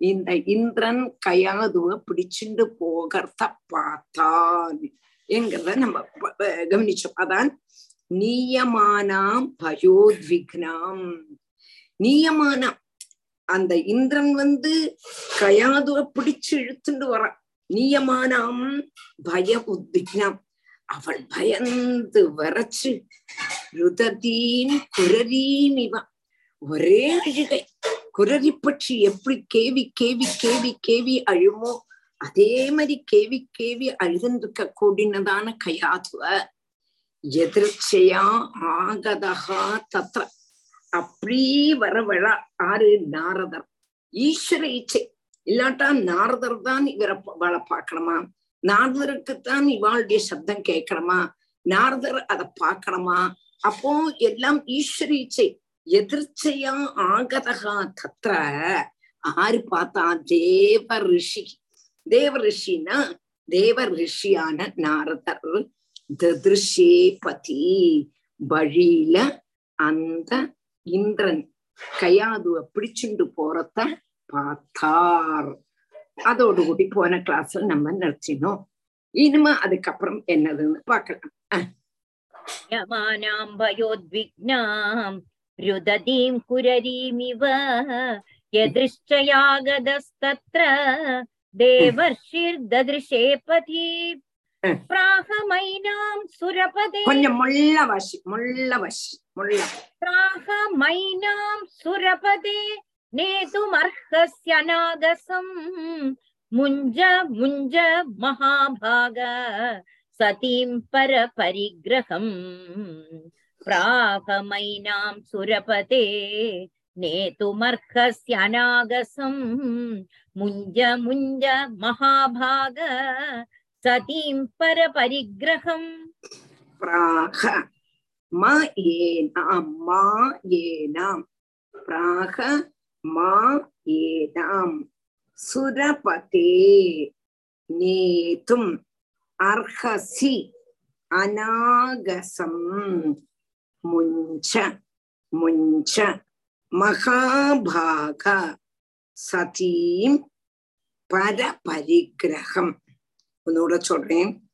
இந்த இந்திரன் கயாதுவ பிடிச்சுண்டு போகிறத பார்த்தான். என்கிறத நம்ம கவனிச்சோம். அதான் நீயமானாம் பயோத்விக்னாம். நீயமான அந்த இந்திரன் வந்து கயாதுவ பிடிச்சு இழுத்துண்டு வர நீயமானாம் பய உத்விக்னாம் அவள் பயந்து வரைச்சு ருததீன் குரரீன் இவன் ஒரே அழுகை. குரரி பற்றி எப்படி கேவி கேவி கேவி கேவி அழுமோ? அதே மாதிரி கேவி கேவி அழுதுருக்க கூடினதான கயாதுவ எதிர்ச்சையா ஆகதகா தத்த அப்படி வரவழ ஆறு நாரதர். ஈஸ்வர இச்சை. இல்லாட்டா நாரதர் தான் இவரை வாழ பாக்கணுமா நாரதருக்குத்தான் இவாளுடைய சப்தம் கேட்கணுமா? நாரதர் அதை பார்க்கணுமா? அப்போ எல்லாம் ஈஸ்வர இச்சை. எதிர்ச்சையா ஆகதகா தத்திர ஆறு பார்த்தா தேவ ரிஷி. தேவ ரிஷின்னா தேவ ரிஷியான நாரதர் திருஷே பதி வழியில அந்த இந்திரன் கையாதுவ பிடிச்சுண்டு போறத பார்த்தார். அதோடு கூடி போன கிளாஸ் நம்ம நிறுத்தினோம். இனிமே அதுக்கப்புறம் என்னதுன்னு பார்க்கலாம். யமானாம் பயோத்விக்னாம் ருததீம் குரரீமிவ யதிருஷ்டயாகதஸ்தத்ர தேவர்ஷிர்ததிருஷே பதி பிராகமைனாம் சுரபதே. கொஞ்சம் முள்ள வாசி முள்ள வாசி முள்ள. பிராகமைனாம் சுரபதே. நேதும் அர்ஹஸ்ய நாகசம் முஞ்ச முஞ்ச மகாபாக. சதீம் பர பரிகிரகம் பிராகமைனாம் சுரபதே. नेतुमर्हस्यनागसम् मुञ्ज मुञ्ज महाभाग सतीं परपरिग्रहम् प्राह मा येनां मा येनां प्राह मा येनां सुरपते नेतुम् अर्हसि अनागसम् मुञ्च मुञ्च மகாபாக சதீம் பர பரிகிரகம் உன்னோட சொல்றேன்.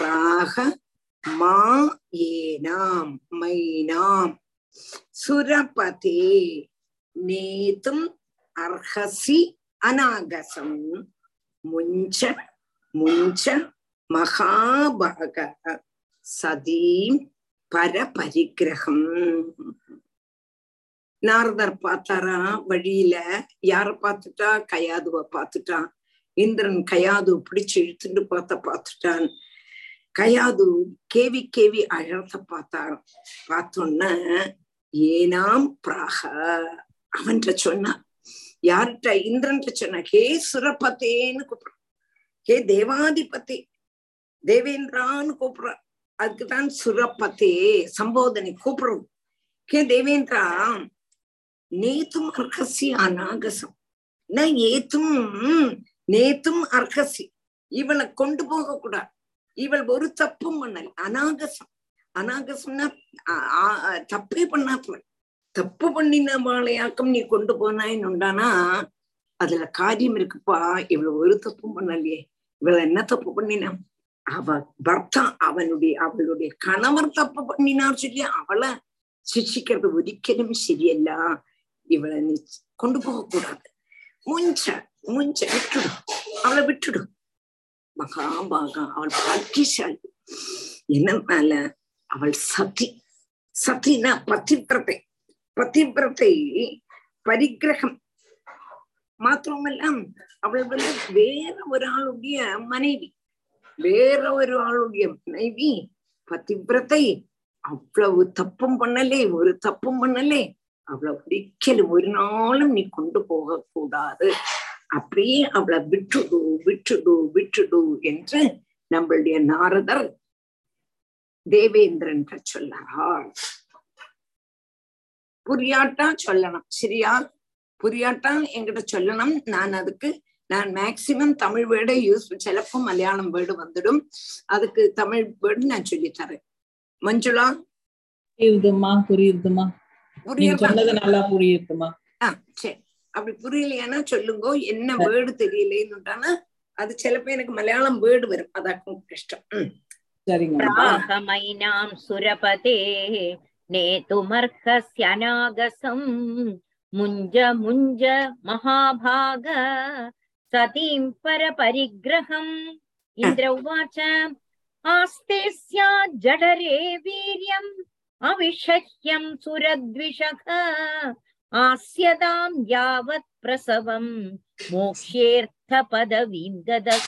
ராக மா ஏனாம் மைனாம். சுரபதே நேதும் அர்ஹசி அநாகசம். முஞ்ச முஞ்ச மகாபாக சதீம் பரபரிகிரகம் நாரதர் பார்த்தாரா வழியில யார பார்த்துட்டா? கயாதுவ பார்த்துட்டான். இந்திரன் கயாது பிடிச்சு இழுத்துட்டு பார்த்த பார்த்துட்டான். கயாது கேவி கேவி அழறத பார்த்தார் பார்த்தோன்ன ஏனாம் பிராக? அவன்கிட்ட சொன்னான் யார்கிட்ட? இந்திரன் சொன்ன ஹே சுரபத்தேன்னு கூப்பிடுறான். ஹே தேவாதிபதி தேவேந்திரான்னு கூப்பிடுறான். அதுக்குதான் சுரப்பத்தே சம்போதனை கூப்பிடுறோம். ஹே தேவேந்திரா நேத்தும் அர்ஹசி அநாகசம் நான் ஏத்தும் நேத்தும் அர்ஹசி இவளை கொண்டு போக கூடாது இவள் ஒரு தப்பும் பண்ணல அநாகசம் அநாகசம்னா தப்பே பண்ணாப்புல தப்பு பண்ணினவாளையாக்கம் நீ கொண்டு போனாயின்னு உண்டானா அதுல காரியம் இருக்குப்பா இவள் ஒரு தப்பும் பண்ணலையே இவள் என்ன தப்பு பண்ணினா அவ பர்த்தா அவனுடைய அவளுடைய கணவர் தப்பு பண்ணினார் சொல்லி அவளை சிக்ஷிக்கிறது ஒரிக்கலும் ശരിയല്ല இவளை நீ கொண்டு போக கூடாது முஞ்ச முஞ்ச விட்டுடும் அவளை விட்டுடும் மகாபாகா அவள் பாக்கியசாலி. என்னால அவள் சதி? சதினா பதிவிரத்தை பதிவிரத்தை பரிகிரகம் மாத்திரமல்ல அவள் வந்து வேற ஒரு ஆளுடைய மனைவி வேற ஒரு ஆளுடைய மனைவி பதிவிரத்தை அவ்வளவு தப்பும் பண்ணலே ஒரு தப்பும் பண்ணலே. அவளை ஒரிக்கலும் ஒரு நாளும் நீ கொண்டு போக கூடாது. அப்படியே அவளை விட்டுடு விட்டுடு விட்டுடு என்று நம்மளுடைய நாரதர் தேவேந்திரன் சொல்லார் புரியாட்டா சொல்லணும். சரியா? புரியாட்டா என்கிட்ட சொல்லணும். நான் அதுக்கு நான் மேக்சிமம் தமிழ் வேர்டை யூஸ் சிலப்போ மலையாளம் வேர்டு வந்துடும். அதுக்கு தமிழ் வேர்டு நான் சொல்லி தரேன். மஞ்சுளா? புரியுதுமா புரியுதுமா சொன்னது நல்லா புரியுதுமா ஆ சரி அப்படி புரியலையானா சொல்லுங்க என்ன வேர்டு தெரியலேன்னுட்டானா அது சிலப்போ எனக்கு மலையாளம் வேர்டு வரும் அதாக்கும் கஷ்டம் ம். சரிங்க प्राहमैनां सुरपते नेतुमर्हस्यनागसम् मुञ्ज मुञ्ज महाभाग सतीं परपरिग्रहम् इन्द्र उवाच आस्ते स्यात् जठरे वीर्यम् अविषह्यं सुरद्विषः आस्यतां यावत् प्रसवम् मोक्ष्येऽर्थपदवीं गदः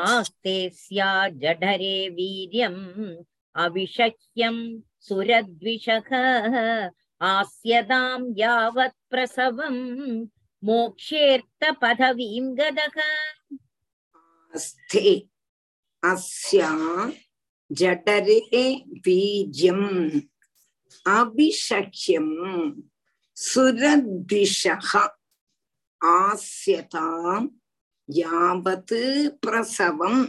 आस्ते स्यात् जठरे वीर्यम् अविषह्यं सुरद्विषः आस्यतां यावत् प्रसवम् मोक्षेऽर्थपदवीं गदः अस्ते अस्या जठरे वीर्यम् अभिषह्यम् सुरद्विषः आस्यताम् यावत् प्रसवम्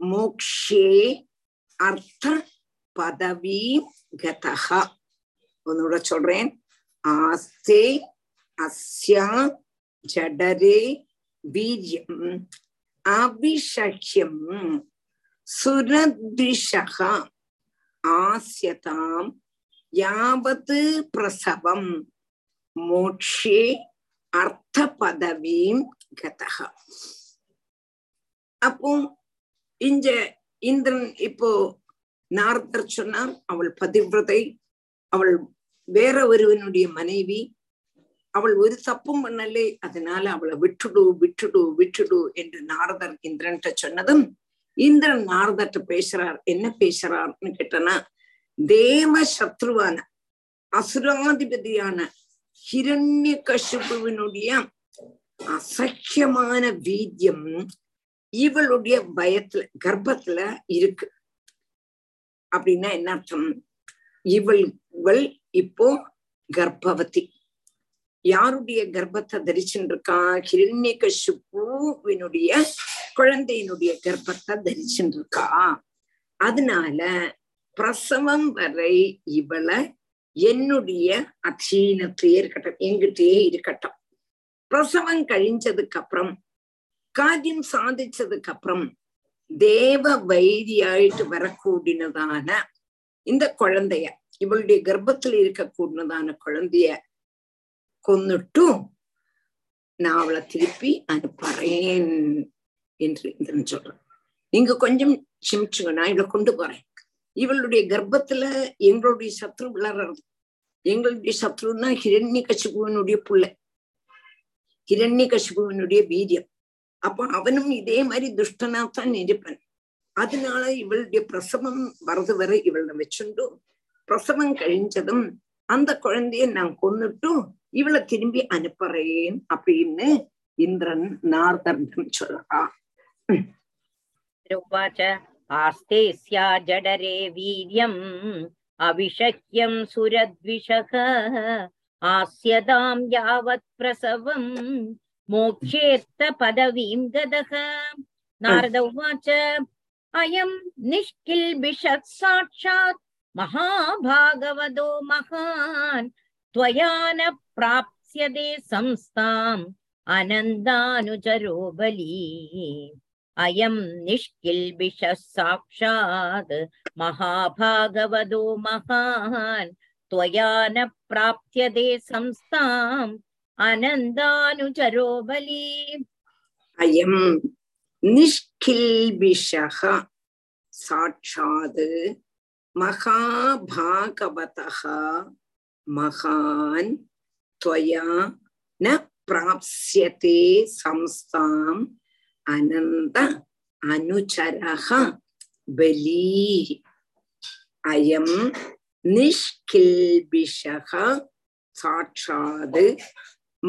मोक्षे अर्थ पदवीं गतः ஒன்னோட சொல்றேன் ஆஸ்தே அஸ்யா ஜடரே வீரியம் அபிஷக்யம் சுரத்விஷக ஆஸ்யதாம் யாவத் பிரசவம் மோட்சே அர்த்த பதவீம் கதக அப்போ இங்க இந்திரன் இப்போ நார்தர் சொன்னார் அவள் பதிவிரதை அவள் வேற ஒருவனுடைய மனைவி அவள் ஒரு தப்பும் பண்ணலே அதனால அவளை விட்டுடு விட்டுடு விட்டுடு என்று நாரதர் இந்திரன்ட்ட சொன்னதும் இந்திரன் நாரதர்ட்ட பேசுறார் என்ன பேசுறார்னு கேட்டனா தேவ சத்ருவான அசுராதிபதியான ஹிரண்ய கஷிபுவினுடைய அசக்கியமான வீரியம் இவளுடைய பயத்துல கர்ப்பத்துல இருக்கு. அப்படின்னா என்ன அர்த்தம்? இவள் இவள் இப்போ கர்ப்பவதி. யாருடைய கர்ப்பத்தை தரிச்சுருக்கா இருக்கா ஹிரண்ய குழந்தையினுடைய கர்ப்பத்தை தரிச்சுருக்கா அதனால பிரசவம் வரை இவளை என்னுடைய அச்சீனத்திலேயே இருக்கட்டும் எங்கிட்டயே இருக்கட்டும். பிரசவம் கழிஞ்சதுக்கு அப்புறம் காரியம் சாதிச்சதுக்கு அப்புறம் தேவ வைரியாயிட்டு வரக்கூடினதான இந்த குழந்தைய இவளுடைய கர்ப்பத்துல இருக்கக்கூடியதான குழந்தைய கொன்னுட்டும் நான் அவளை திருப்பி அனுப்புறேன் என்று இந்திரன் சொல்றான். நீங்க கொஞ்சம் சிமிச்சுங்க நான் இவளை கொண்டு போறேன். இவளுடைய கர்ப்பத்துல எங்களுடைய சத்ரு விளர்றது எங்களுடைய சத்ருன்னா ஹிரண்ய கசிபுவனுடைய பிள்ளை. ஹிரண்ய கசிபுவனுடைய வீரியம். அப்ப அவனும் இதே மாதிரி துஷ்டனாத்தான் இருப்பன். அதனால இவளுடைய பிரசவம் வரது வரை இவளை வச்சுண்டும் பிரசவம் கழிஞ்சதும் அந்த குழந்தைய நான் கொன்னுட்டும் இவளை திரும்பி அனுப்புறேன் அப்படின்னு இந்திரன் நார்தர்கம் சொல்றான் ஆஸ்தே ஸ்யா ஜடரே வீரியம் அவிஷக்யம் சுரத்விஷக ஆஸ்யதாம் யாவத் பிரசவம் மோக்ஷேர்த்த பதவீம் கதக. நாரத உவாச்ச அயம் நிஷ்கில் பிஷத் சாட்சாத் மகாபாகவதோ மகான் त्वया न प्राप्स्यते संस्थाम् अनन्दानुचरो बली अयम् निष्किल्बिषः साक्षात् महाभागवतो महान् त्वया न प्राप्यते संस्थाम् अनन्दानुचरो बली अयम् निष्किल्बिषः साक्षात् महाभागवतः மகான் त्वया न प्राप्स्यते संस्थाम् अनन्त अनुचरः बली अयं निष्किल्बिषः साक्षात्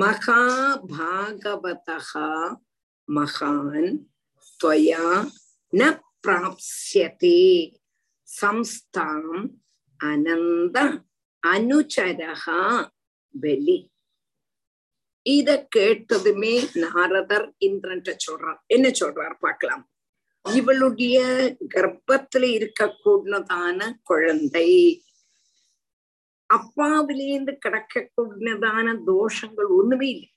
महाभागवतः महान् त्वया न प्राप्स्यते संस्थाम् अनन्त அனுச்சரகா பலி இத கேட்டதுமே நாரதர் இந்திரன் சொல்றார். என்ன சொல்றார் பார்க்கலாம். இவளுடைய கர்ப்பத்துல இருக்கக்கூடியதான குழந்தை. அப்பாவிலேந்து கிடக்கக்கூடியதான தோஷங்கள் ஒண்ணுமே இல்லை.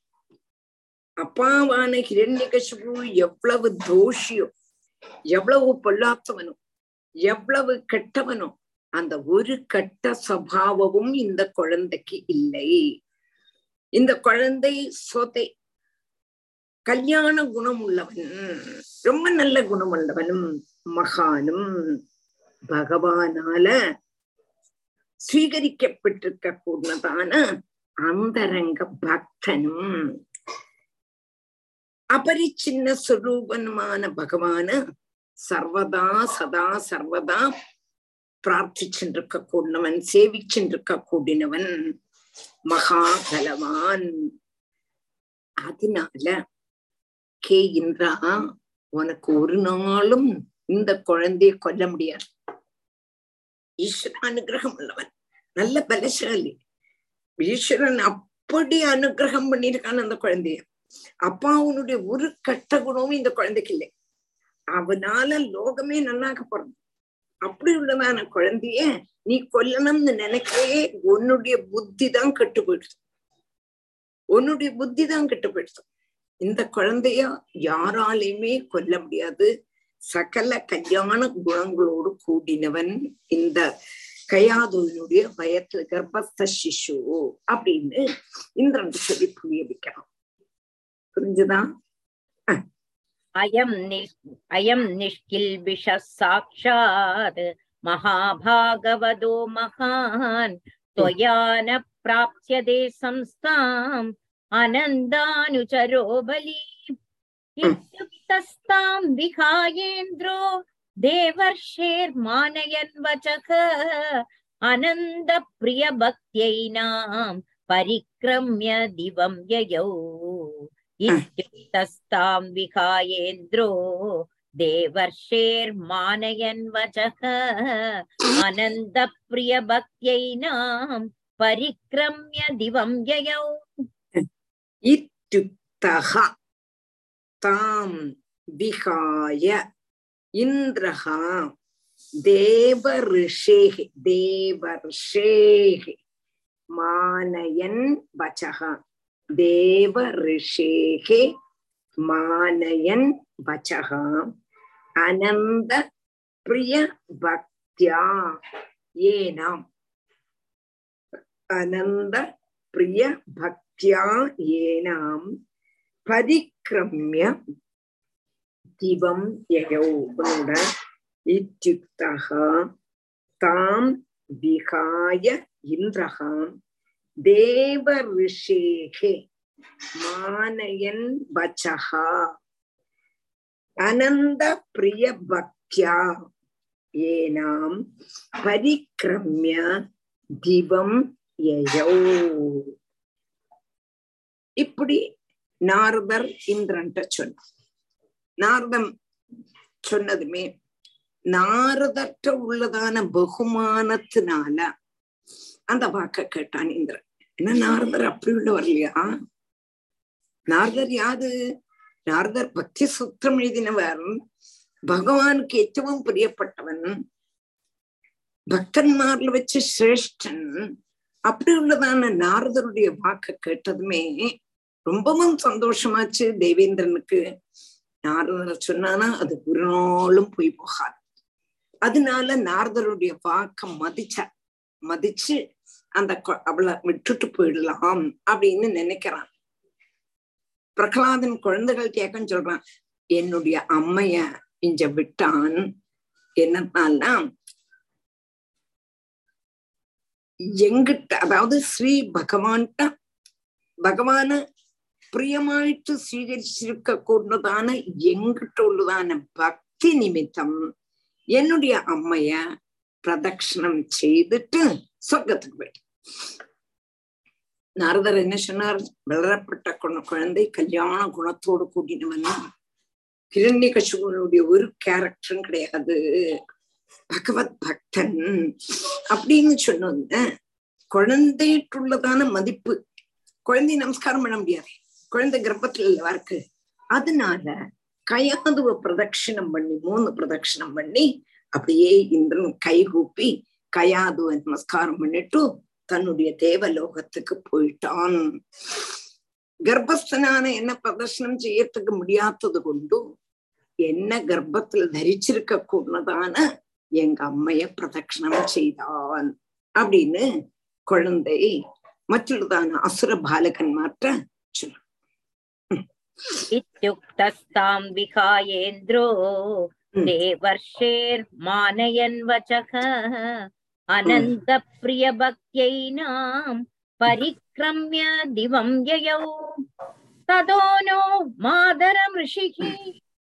அப்பாவான ஹிரண்யகசிபு எவ்வளவு தோஷியோ எவ்வளவு பொல்லாத்தவனோ எவ்வளவு கெட்டவனோ அந்த ஒரு கட்ட சபாவமும் இந்த குழந்தைக்கு இல்லை. இந்த குழந்தை சொதை கல்யாண குணம் உள்ளவன் ரொம்ப நல்ல குணம் உள்ளவனும் மகானும் பகவானால ஸ்வீகரிக்கப்பட்டிருக்க கூடதான அந்தரங்க பக்தனும் அபரிச்சின்ன சுரூபனுமான பகவான சர்வதா சதா சர்வதா பிரார்த்திச்சென்றிருக்க கூடினவன் சேவிச்சென்றிருக்க கூடினவன் மகா பலவான் அதனால கே இன்றா உனக்கு ஒரு நாளும் இந்த குழந்தைய கொல்ல முடியாது. ஈஸ்வர அனுகிரகம் உள்ளவன் நல்ல பலசாலி. ஈஸ்வரன் அப்படி அனுகிரகம் பண்ணிருக்கான் அந்த குழந்தைய. அப்பாவுனுடைய ஒரு கட்ட குணமும் இந்த குழந்தைக்கு இல்லை. அவனால லோகமே நன்னாக போறது. அப்படி உள்ளதான குழந்தைய நீ கொல்லணும்னு நினைக்கவே உன்னுடைய புத்தி தான் கெட்டு போயிடுது உன்னுடைய புத்தி தான் கெட்டு போயிடுது இந்த குழந்தைய யாராலையுமே கொல்ல முடியாது. சகல கல்யாண குணங்களோடு கூடினவன் இந்த கயாதுனுடைய வயத்துல கர்ப்பஸ்த சிசு அப்படின்னு இந்திரன் சொல்லி புரிய வைக்கிறான். புரிஞ்சுதான் अयं नि अयं निष्किल्बिषः साक्षात् महाभागवतो महान् त्वया न प्राप्स्यते संस्थाम् अनन्दानुचरो बली इत्युक्तस्तां विहायेन्द्रो देवर्षेर्मानयन् वचः अनन्दप्रियभक्त्यैनां परिक्रम्य दिवं ययौ इत्युक्तस्तां विहायेन्द्रो देवर्षेर्मानयन् वचः अनन्दप्रियभक्त्यैनां परिक्रम्य दिवं ययौ इत्युक्तः तां विहाय इन्द्रः देवऋषेः देवर्षेः मानयन् वचः தேவ ரிஷேகே மானயன் வச்சகா அனந்த பிரிய பக்தியா ஏனாம். அனந்த பிரிய பக்தியா ஏனாம். பதிக்கிரமிய திவம் யயோ உன்னோட இத்தியுக்தகா தாம் விகாய இந்திரகாம் தேவ ரிஷேகே மானயன் வச்சகா அனந்த பிரிய பக்தியா ஏனாம் பரிக்கிரமிய திவம் எயோ இப்படி நாரதர் இந்திரன்ட்ட சொன்னார். நாரதம் சொன்னதுமே நாரதற்ற உள்ளதான பகுமானத்தினால அந்த வாக்க கேட்டான் இந்திரன். ஏன்னா நாரதர் அப்படி உள்ளவர் இல்லையா? நாரதர் யாது? நாரதர் பக்தி சூத்திரம் எழுதினவர். பகவானுக்கு ஏற்றவும் பிரியப்பட்டவன். பக்தன்மார்ல வச்சு சிரேஷ்டன். அப்படி உள்ளதான நாரதருடைய வாக்க கேட்டதுமே ரொம்பவும் சந்தோஷமாச்சு தேவேந்திரனுக்கு. நாரதர் சொன்னானா அது ஒரு நாளும் போய் போகாது. அதனால நாரதருடைய வாக்க மதிச்சார் மதிச்சு அந்த அவளை விட்டுட்டு போயிடலாம் அப்படின்னு நினைக்கிறான் பிரகலாதன் குழந்தைகள் கேட்கன்னு சொல்றான் என்னுடைய அம்மைய இஞ்ச விட்டான் என்னன்னா எங்கிட்ட அதாவது ஸ்ரீ பகவான்கிட்ட பகவான பிரியமாயிட்டு സ്വീകരിച്ചിരിക്ക கூடதான எங்கிட்ட உள்ளதான பக்தி நிமித்தம் என்னுடைய அம்மைய பிரதட்சணம் செய்துட்டு சொர்க்கத்துக்கு போயிட்டு நாரதர் என்ன சொன்னார் வளரப்பட்ட குழந்தை கல்யாண குணத்தோடு கூட்டினவன் கிரண்ய கசுவனுடைய ஒரு கேரக்டரும் கிடையாது பகவத் பக்தன் அப்படின்னு சொன்ன குழந்தைட்டுள்ளதான மதிப்பு குழந்தை நமஸ்காரம் பண்ண முடியாது குழந்தை கர்ப்பத்துல இல்லவா இருக்கு அதனால கயாதுவ பிரதட்சிணம் பண்ணி மூணு பிரதட்சிணம் பண்ணி அப்படியே இந்திரன் கைகூப்பி கயாது நமஸ்காரம் பண்ணிட்டு தன்னுடைய தேவலோகத்துக்கு போயிட்டான். கர்ப்பஸ்தனான என்ன பிரதர்ஷனம் செய்யறதுக்கு முடியாதது கொண்டு என்ன கர்ப்பத்துல தரிச்சிருக்க கூடதான எங்க அம்மைய பிரதட்சணம் செய்தான் அப்படின்னு குழந்தை மற்றொருதான அசுர பாலகன் மாற்ற சொல்லும் देवर्षेर्मानयन् वचः अनन्तप्रियभक्त्यैनां परिक्रम्य दिवं ययौ ततो नो मादरं ऋषिः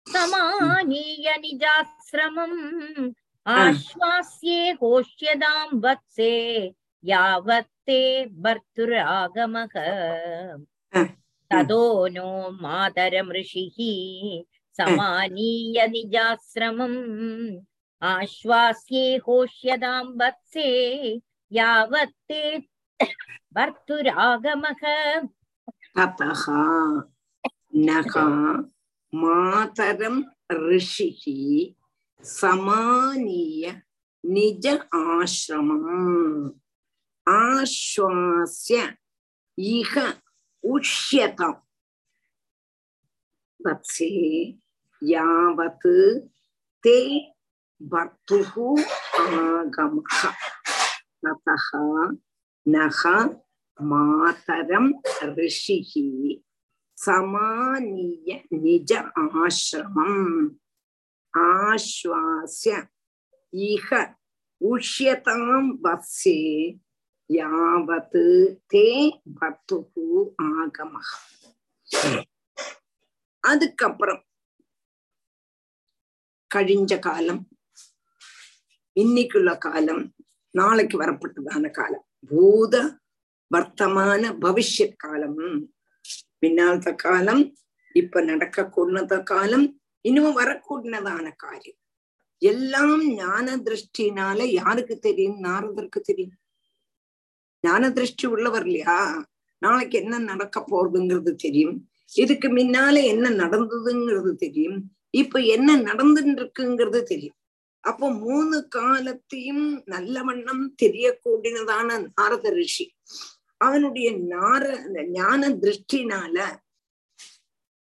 समानीय निजाश्रमम् आश्वास्ये होष्यदां वत्से यावत्ते भर्तुरागमः ततो नो मातरं ऋषिः समानीय निजाश्रमम् आश्वास्ये होष्यदां वत्से यावत्ते भर्तुरागमः ततः नः मातरं ऋषिः समानीय निज आश्रमम् आश्वास्य इह उष्यताम् वत्से யாவத் தே பர்துகு ஆகமஹ. ததஹ நஹ மாதரம் ரிஷிகி சமானிய நிஜ ஆசிரமம். ஆஸ்வாசிய இஹ உஷ்யதாம் வத்சே யாவத் தே பர்துகு ஆகமஹ. அதுக்கப்புறம் கழிஞ்ச காலம் இன்னைக்குள்ள காலம் நாளைக்கு வரப்பட்டதான காலம். பூத வர்த்தமான பவிஷ்யத் காலம். பின்னாலத்த காலம் இப்ப நடக்க கூடினத காலம் இன்னும் வரக்கூடியதான காரியம். எல்லாம் ஞான திருஷ்டினால யாருக்கு தெரியும்? நாரதற்கு தெரியும். ஞான திருஷ்டி உள்ளவர் இல்லையா? நாளைக்கு என்ன நடக்க போறதுங்கிறது தெரியும். இதுக்கு முன்னால என்ன நடந்ததுங்கிறது தெரியும். இப்ப என்ன நடந்துட்டு இருக்குங்கிறது தெரியும். அப்போ மூணு காலத்தையும் நல்ல வண்ணம் தெரியக்கூடியதான நாரத ரிஷி. அவனுடைய நார அந்த ஞான திருஷ்டினால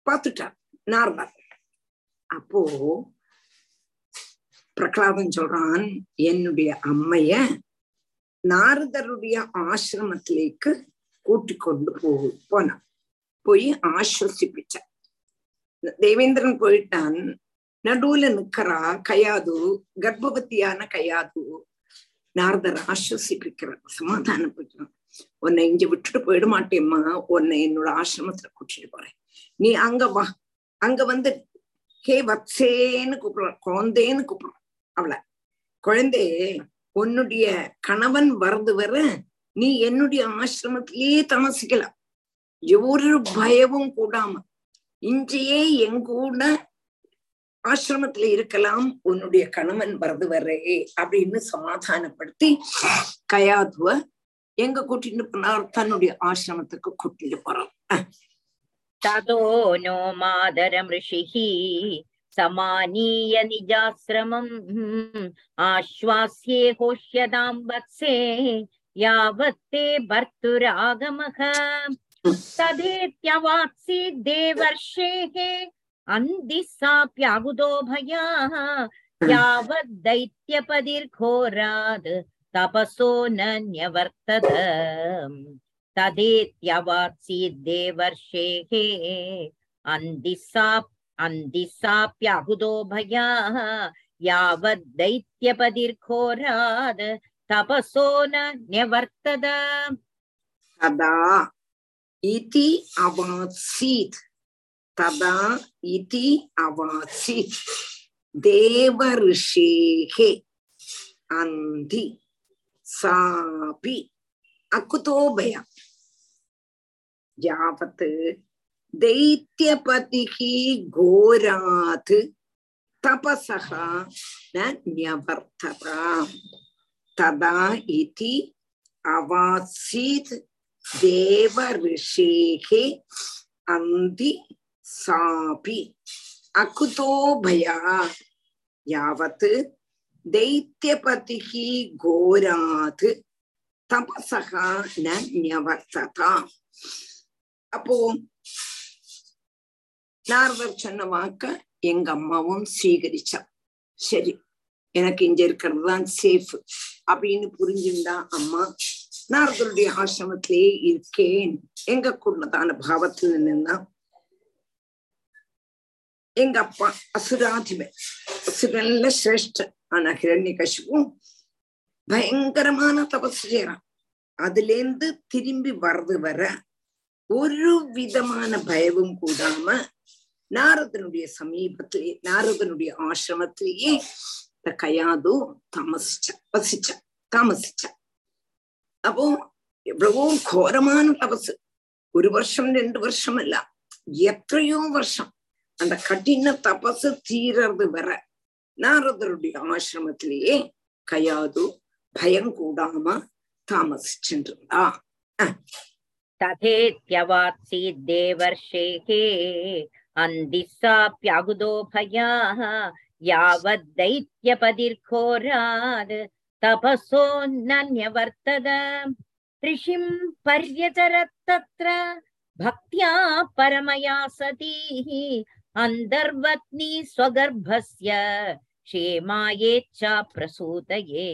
பார்த்துட்டார் நாரதர் அப்போ பிரகலாதன் சொல்றான் என்னுடைய அம்மைய நாரதருடைய ஆசிரமத்திலேக்கு கூட்டி கொண்டு போ போனான். போய் ஆஸ்வசிப்பிச்சான். தேவேந்திரன் போயிட்டான். நடுவுல நிக்கிறா கயாது கர்ப்பவத்தியான கயாது. நாரதர் ஆஸ்வசிப்பிக்கிறார் சமாதானப்படுத்துறான் உன்னை இங்க விட்டுட்டு போயிட மாட்டேம்மா. உன்னை என்னோட ஆசிரமத்துல கூட்டிட்டு போறேன். நீ அங்க வா. அங்க வந்து ஹே வத்சேன்னு கூப்பிடுற குழந்தேன்னு கூப்பிடுறான் அவளை. குழந்தை உன்னுடைய கணவன் வரது வர நீ என்னுடைய ஆசிரமத்திலேயே தமசிக்கலாம். ஒரு பயமும் கூடாம இன்றையே எங்கூட ஆசிரமத்துல இருக்கலாம் உன்னுடைய கணவன் வரது வரே அப்படின்னு சமாதானப்படுத்தி கயாதுவ எங்க கூட்டிட்டு போனார் தன்னுடைய ஆசிரமத்துக்கு கூட்டிட்டு போறோம். ததோ நோ மாதரம் ரிஷிஹி சமானீய நிஜாசிரமம் ஆஸ்வாசியே ஹோஷ்யதாம் வத்சே யாவத்தே பர்த்துராகமக. भर्तुरागमः तदेत्यवात्सीत् देवर्षेः अन्दिसाप्यागुदो भयाः यावत् दैत्यपदिर्घोरात् तपसो न न्यवर्तत तदेत्यवात्सीद्देवर्षेः अन्दिसा अन्दिसाप्याहुदो भयाः यावत् दैत्यपदिर्घोरात् तपसो न न्यवर्तत तदा इति अवात्सीत् तदा इति अवात्सीत् देवऋषेः अन्धि सापि अकुतो भया यावत् दैत्यपतिः घोरात् तपसः न न्यवर्तत तदा इति अवासीत् தேவ ரிஷேகே அந்தி சாபி அகுதோ பயா யாவத் தைத்தியபதிகி கோராத் தபசகா நவர்த்ததா அப்போ நாரதர் சொன்ன வாக்க எங்க அம்மாவும் ஸ்வீகரிச்சா சரி எனக்கு இங்க இருக்கிறது தான் சேஃப் அப்படின்னு புரிஞ்சுண்டா அம்மா நாரதருடைய ஆசிரமத்திலேயே இருக்கேன். எங்க கூடதான பாவத்துல நின்னா? எங்க அப்பா அசுராதிபன் அசுரன்ல சிரேஷ்ட ஆனா ஹிரண்ய கசிவும் பயங்கரமான தபசு செய்யறான். அதுலேருந்து திரும்பி வர்றது வர ஒரு விதமான பயமும் கூடாம நாரதனுடைய சமீபத்திலே நாரதனுடைய ஆசிரமத்திலேயே கயாது தாமசிச்ச வசிச்ச தாமசிச்ச. അപ്പോ എവ്വളവോ ഘോരമാണ് തപസ്. ഒരു വർഷം രണ്ടു വർഷമല്ല എത്രയോ വർഷം அந்த கடின தபசு தீரது வர நாரதருடைய ஆசிரமத்திலேயே கயாது பயம் கூடாம தாமசிச்சுருந்தா ததேத்யவாத்சி தேவர்ஷேகே அந்திசாப்யகுதோ பயா யாவத் தைத்யபதிர்கோராத் नन्यवर्तत ऋषिं पर्यचरत्तत्र भक्त्या परमया सतीः अन्तर्वत्नी स्वगर्भस्य क्षेमायेच्छा प्रसूतये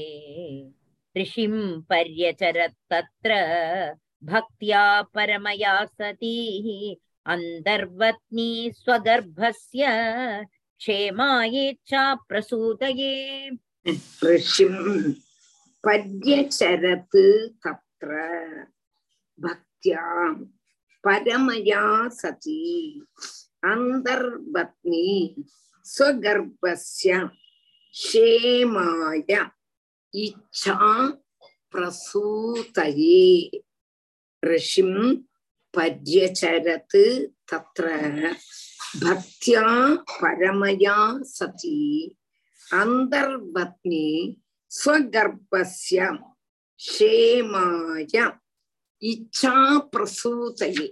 ऋषिं पर्यचरत्तत्र भक्त्या परमया सतीः अन्तर्वत्नी स्वगर्भस्य क्षेमायेच्छा प्रसूतये ऋषिं पर्यचरत् तत्र भक्त्या परमया सती अन्तर्वत्नी स्वगर्भस्य क्षेमाय इच्छा प्रसूतये ऋषिं पर्यचरत् तत्र भक्त्या परमया सती अन्तर्वत्नी स्वगर्भस्य क्षेमाय इच्छा प्रसूतये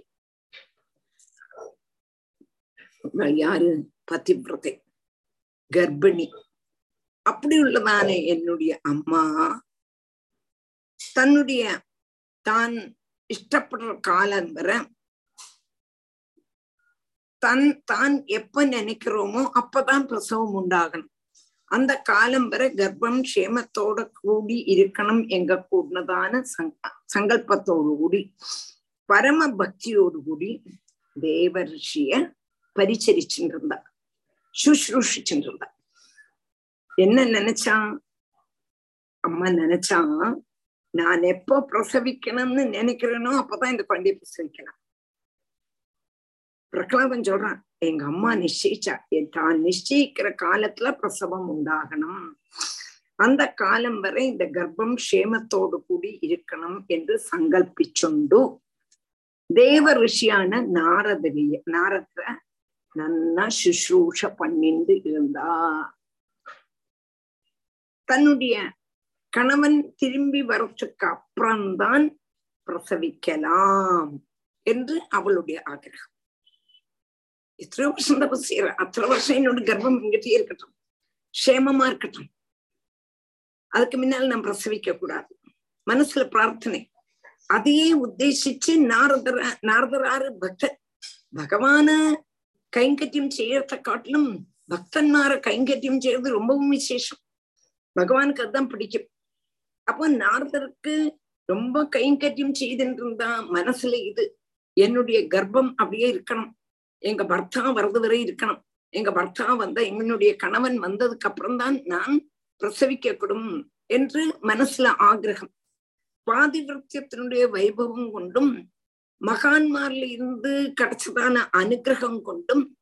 யாரு பதிவிரதை கர்ப்பிணி அப்படி உள்ளதான என்னுடைய அம்மா தன்னுடைய தான் இஷ்டப்படுற காலம் வர தன் தான் எப்ப நினைக்கிறோமோ அப்பதான் பிரசவம் உண்டாகணும் அந்த காலம் வரை கர்ப்பம் க்ஷேமத்தோட கூடி இருக்கணும் எங்க கூடதான சங்கல்பத்தோடு கூடி பரம பக்தியோடு கூடி தேவ ரிஷிய இருந்தா சுஷ்ரூஷிச்சுட்டு என்ன நினைச்சான்? அம்மா நினைச்சான் நான் எப்போ பிரசவிக்கணும்னு நினைக்கிறேனோ அப்பதான் இந்த குழந்தைய பிரசவிக்கலாம். பிரகலாதன் சொல்றான் எங்க அம்மா நிச்சயிச்சா தான் நிச்சயிக்கிற காலத்துல பிரசவம் உண்டாகணும். அந்த காலம் வரை இந்த கர்ப்பம் க்ஷேமத்தோடு கூடி இருக்கணும் என்று சங்கல்பிச்சுண்டு. தேவ ரிஷியான நாரதரிய நாரத நன்னா சுஷ்ரூஷ பண்ணிண்டு இருந்தா. தன்னுடைய கணவன் திரும்பி வரத்துக்கு அப்புறம்தான் பிரசவிக்கலாம் என்று அவளுடைய ஆகிரகம் எத்தனையோ வருஷம் தபஸ் செய்யற. அத்தனை வருஷம் என்னோட கர்ப்பம் இங்கிட்டே இருக்கட்டும். க்ஷேமமா இருக்கட்டும். அதுக்கு முன்னால் நான் பிரசவிக்க கூடாது. மனசுல பிரார்த்தனை. அதையே உத்தேசிச்சு நாரதர நாரதராறு பக்தர் பகவான கைங்கரியம் செய்யறத காட்டிலும் பக்தன்மார கைங்கரியம் செய்யறது ரொம்பவும் விசேஷம். பகவானுக்கு அதுதான் பிடிக்கும். அப்போ நாரதருக்கு ரொம்ப கைங்கரியம் செய்துட்டு இருந்தா மனசுல இது என்னுடைய கர்ப்பம் அப்படியே இருக்கணும். எங்க பர்த்தா வரது வரை இருக்கணும். எங்க பர்த்தா வந்த என்னுடைய கணவன் வந்ததுக்கு அப்புறம் தான் நான் பிரசவிக்கக்கூடும் என்று மனசுல ஆகிரகம். பாதிவிருத்தியத்தினுடைய வைபவம் கொண்டும் மகான்மார்ல இருந்து கிடைச்சதான அனுகிரகம் கொண்டும்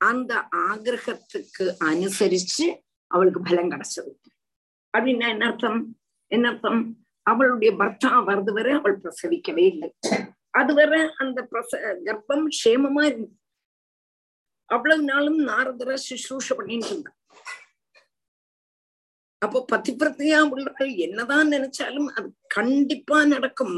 அந்த ஆகிரகத்துக்கு அனுசரிச்சு அவளுக்கு பலம் கிடைச்சது. அப்படின்னா என்ன அர்த்தம்? என்ன அர்த்தம்? அவளுடைய பர்த்தா வரது வரை அவள் பிரசவிக்கவே இல்லை. அதுவரை அந்த பிரச கர்ப்பம் க்ஷேமமா இருந்துச்சு. அவ்வளவு நாளும் நாரதரை சுசூஷ பண்ணிட்டு இருந்தா அப்போ பதிவிரத்தையா உள்ளவர்கள் என்னதான் நினைச்சாலும் அது கண்டிப்பா நடக்கும்.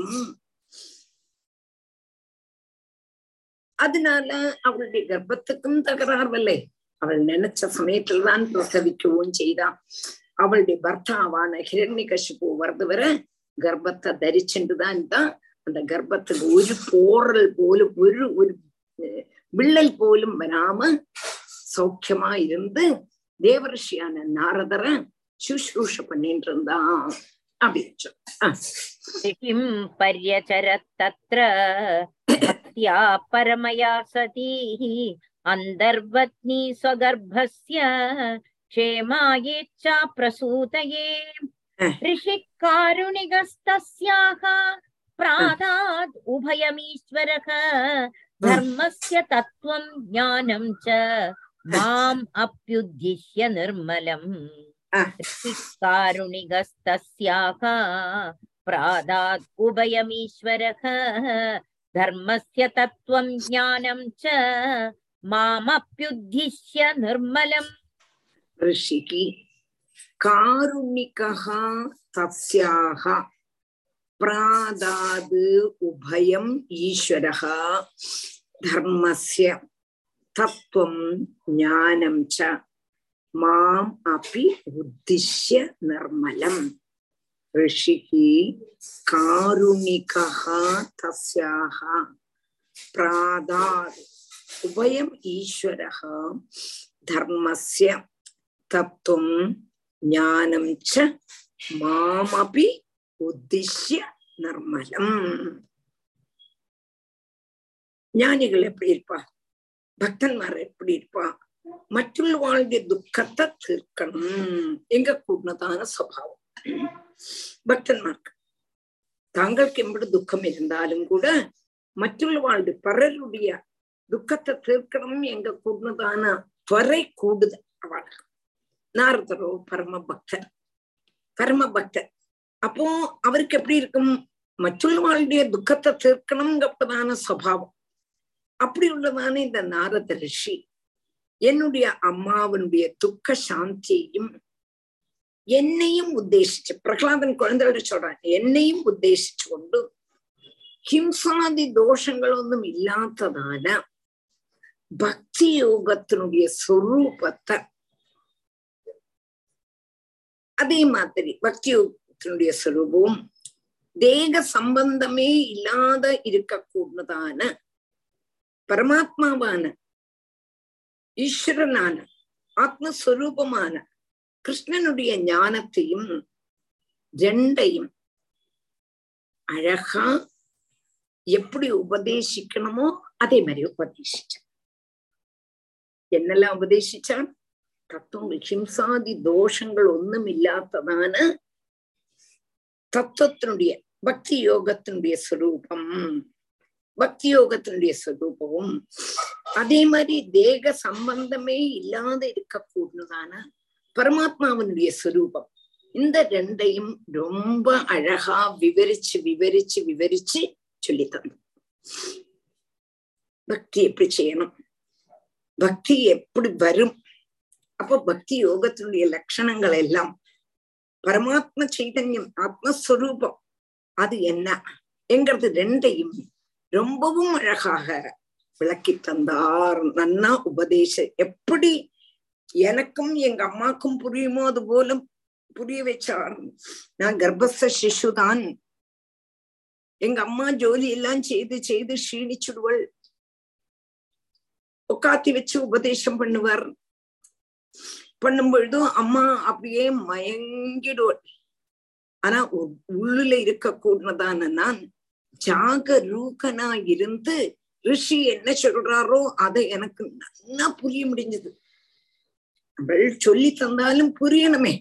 அதனால அவளுடைய கர்ப்பத்துக்கும் தகராறுவல்லை அவள் நினைச்ச சமயத்துலதான் பிரசவிக்கவும் செய்தான் அவளுடைய பர்த்தாவான ஹிரண்ய கஷிப்பு வரது வர கர்ப்பத்தை தரிச்சுட்டுதான் தான் அந்த கர்ப்பத்துக்கு ஒரு போரல் போல ஒரு ஒரு விள்ளல் போலும் வராம சௌக்கியமா இருந்து தேவரிஷியான நாரதர சுஷ்ரூஷ பண்ணிட்டு இருந்தான் ऋषिं पर्यचरत्तत्र भक्त्या परमया सतीः अन्तर्वत्नी स्वगर्भस्य क्षेमायेच्छा प्रसूतये ऋषिः कारुणिकस्तस्याः प्रादात् उभयमीश्वरः धर्मस्य तत्त्वं ज्ञानं च माम् अप्युद्दिश्य निर्मलम् कारुणिकस्तस्याः प्रादात् उभयमीश्वरः धर्मस्य तत्त्वं ज्ञानं च मामप्युद्दिश्य निर्मलम् ऋषिः कारुणिकः तस्याः பிராதாது உபயம் ஈஸ்வரகா தர்மஸ்ய தத்துவம் ஞானம் ச. மாம் அப்படி உத்திஷ்ய நிர்மலம். ரிஷிகி காருணிகா தஸ்யாக பிராதாது உபயம் ஈஸ்வரகா தர்மஸ்ய தத்துவம் ஞானம் ச. மாமபி உத்திஷ்ய நர்மலம் ஞானிகள் எப்படி இருப்பா? பக்தன்மார் எப்படி இருப்பா? மற்றுள்ள வாழ்ந்த துக்கத்தை தீர்க்கணும். எங்க கூடதான சுவாவம். பக்தன்மார்க்கு தாங்களுக்கு எம்படி துக்கம் இருந்தாலும் கூட மற்றுள்ள வாழ்ந்து பலருடைய துக்கத்தை தீர்க்கணும். எங்க கூடதான துறை கூடுது. அவளுக்கு நாரதரோ பரம பக்தர் பரம பக்தர் அப்போ அவருக்கு எப்படி இருக்கும்? மற்றுள்ளவாளுடைய துக்கத்தை தீர்க்கணுங்கிறதான சுவாவம் அப்படி உள்ளதான இந்த நாரத ரிஷி என்னுடைய அம்மாவனுடைய துக்க சாந்தியையும் என்னையும் உத்தேசிச்சு பிரகலாதன் குழந்தையோட சொல்றான் என்னையும் உத்தேசிச்சு கொண்டு ஹிம்சாதி தோஷங்கள் ஒன்றும் இல்லாததான பக்தி யோகத்தினுடைய சொரூபத்தை அதே மாதிரி பக்தி யோகத்தினுடைய சொரூபம் தேக சம்பந்தமே இல்லாத இருக்கக்கூடதான பரமாத்மாவான ஈஸ்வரனான ஆத்மஸ்வரூபமான கிருஷ்ணனுடைய ஞானத்தையும் ரெண்டையும் அழகா எப்படி உபதேசிக்கணுமோ அதே மாதிரி உபதேசிச்சான். என்னெல்லாம் உபதேசிச்சான்? தத்துவங்கள் ஹிம்சாதி தோஷங்கள் ஒன்றும் இல்லாததான தத்துவத்தினுடைய பக்தி யோகத்தினுடைய ஸ்வரூபம் பக்தி யோகத்தினுடைய ஸ்வரூபமும் அதே மாதிரி தேக சம்பந்தமே இல்லாத இருக்கக்கூடியதான பரமாத்மாவினுடைய ஸ்வரூபம் இந்த ரெண்டையும் ரொம்ப அழகா விவரிச்சு விவரிச்சு விவரிச்சு சொல்லி தந்தோம் பக்தி எப்படி செய்யணும்? பக்தி எப்படி வரும்? அப்போ பக்தி யோகத்தினுடைய லட்சணங்கள் எல்லாம் பரமாத்ம சைதன்யம் ஆத்மஸ்வரூபம் அது என்ன என்கிறது ரெண்டையும் ரொம்பவும் அழகாக விளக்கி தந்தார் நன்னா உபதேச எப்படி எனக்கும் எங்க அம்மாக்கும் புரியுமோ அது போல புரிய வச்சார் நான் கர்ப்பஸ்த சிசுதான் எங்க அம்மா ஜோலி எல்லாம் செய்து செய்து க்ஷீணிச்சுடுவள் உட்காத்தி வச்சு உபதேசம் பண்ணுவார் பண்ணும் பொழுதும் அம்மா அப்படியே மயங்கிடுவாள். ஆனா உள்ளுல இருக்க கூடதான நான் ஜாகரூகனா இருந்து ரிஷி என்ன சொல்றாரோ அதை எனக்கு நல்லா புரிய முடிஞ்சது. அவள் சொல்லி தந்தாலும் புரியணுமே.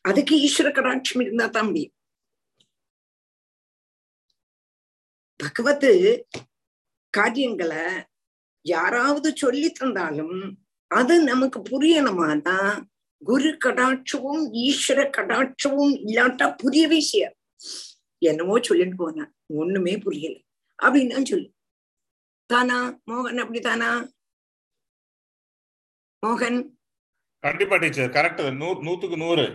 அதுக்கு ஈஸ்வர கடாட்சம் இருந்தா தான் முடியும். பகவத் காரியங்களை யாராவது சொல்லி தந்தாலும் அது நமக்கு புரியணுமானா குரு கடாட்சமும் ஈஸ்வர கடாட்சமும் இல்லாட்டா புரியவே செய்யாது. என்னமோ சொல்லிட்டு போனா ஒண்ணுமே புரியல. அப்படின்னு சொல்லு தானா? மோகன் அப்படித்தானா? மோகன்? கண்டிப்பா டீச்சர் கரெக்ட் நூத்துக்கு நூறு.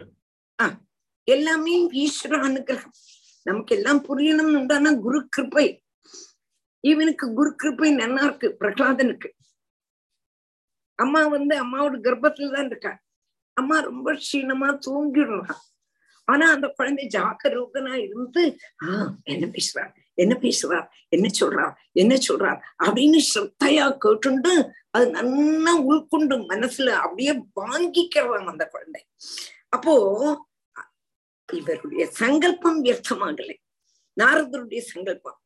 எல்லாமே ஈஸ்வர அனுகிரகம். நமக்கு எல்லாம் புரியணும்னு உண்டானா குரு கிருப்பை இவனுக்கு குரு கிருப்பை நல்லா இருக்கு பிரகலாதனுக்கு. அம்மா வந்து அம்மாவோட கர்ப்பத்துல தான் இருக்கா? அம்மா ரொம்ப க்ஷீணமா தூங்கிடுறா. ஆனா அந்த குழந்தை ஜாக்கரூகனா இருந்து ஆஹ் என்ன பேசுறா? என்ன பேசுறா? என்ன சொல்றா? என்ன சொல்றா? அப்படின்னு ஸ்ரத்தையா கேட்டுண்டு அது நல்லா உள்கொண்டு மனசுல அப்படியே வாங்கிக்கிறான் அந்த குழந்தை. அப்போ இவருடைய சங்கல்பம் வியர்த்தமாகலை. நாரதருடைய சங்கல்பம்.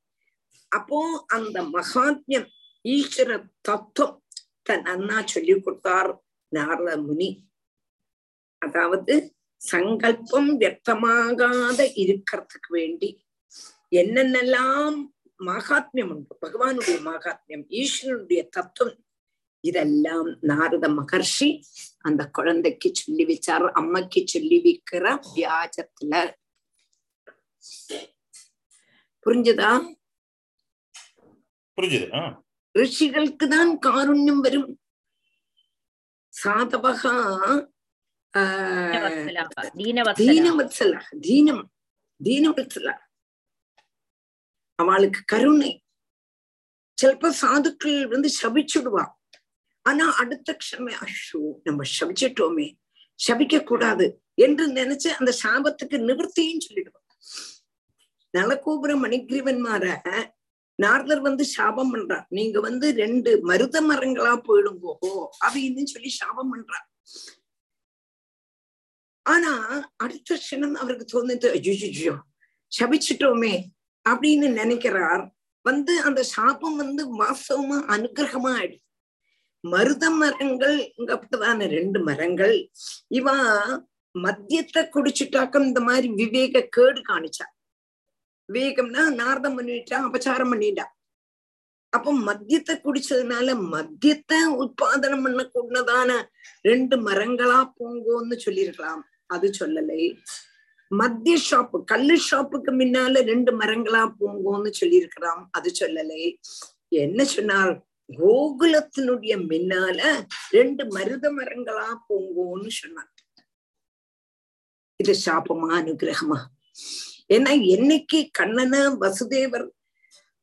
அப்போ அந்த மகாத்மியம் ஈஸ்வர தத்துவம் நன்னா அண்ணா சொல்லி கொடுத்தார். நாரத முனி அதாவது சங்கல்பம் வியர்த்தமாகாத இருக்கிறதுக்கு வேண்டி என்னென்னலாம் மகாத்மியம் உண்டு? பகவானுடைய மகாத்மியம் ஈஸ்வரனுடைய தத்துவம் இதெல்லாம் நாரத மகர்ஷி அந்த குழந்தைக்கு சொல்லி வச்சார் அம்மைக்கு சொல்லி வைக்கிற வியாஜத்துல. புரிஞ்சுதா? புரிஞ்சுது ரிஷிகளுக்கு தான் காருண்யம் வரும் சாதவகா தீனவத்சல தீனம் தீனவத்சல அவளுக்கு கருணை சிலப்ப சாதுக்கள் வந்து சபிச்சுடுவா ஆனா அடுத்த க்ஷமே அஷோ நம்ம சபிச்சிட்டோமே சபிக்க கூடாது என்று நினைச்சு அந்த சாபத்துக்கு நிவர்த்தியும் சொல்லிடுவான் நலகோபுர மணிகிரிவன்மார நாரதர் வந்து சாபம் பண்றார். நீங்க வந்து ரெண்டு மருத மரங்களா போயிடுங்கோ அப்படின்னு சொல்லி சாபம் பண்றார். ஆனா அடுத்த க்ஷணம் அவருக்கு தோணுது சபிச்சிட்டோமே அப்படின்னு நினைக்கிறார். வந்து அந்த சாபம் வந்து வாசவமா அனுகிரகமா ஆயிடுச்சு மருத மரங்கள் அப்படிதான ரெண்டு மரங்கள் இவா மத்தியத்தை குடிச்சுட்டாக்க இந்த மாதிரி விவேக கேடு காணிச்சா. விவேகம்னா நார்தம் பண்ணிட்டா அபச்சாரம் பண்ணிட்டா. அப்போ மத்தியத்தை குடிச்சதுனால மத்தியத்தை உற்பாதனம் பண்ண கூடதான ரெண்டு மரங்களா போங்கோன்னு சொல்லியிருக்கலாம். அது சொல்லலை. மத்திய ஷாப்பு கல்லு ஷாப்புக்கு முன்னால ரெண்டு மரங்களா பூங்கோன்னு சொல்லியிருக்கிறான் அது சொல்லலை. என்ன சொன்னார் கோகுலத்தினுடைய முன்னால ரெண்டு மருத மரங்களா பூங்கோன்னு சொன்னார். இது சாபமா அனுகிரகமா? ஏன்னா என்னைக்கு கண்ணனை வசுதேவர்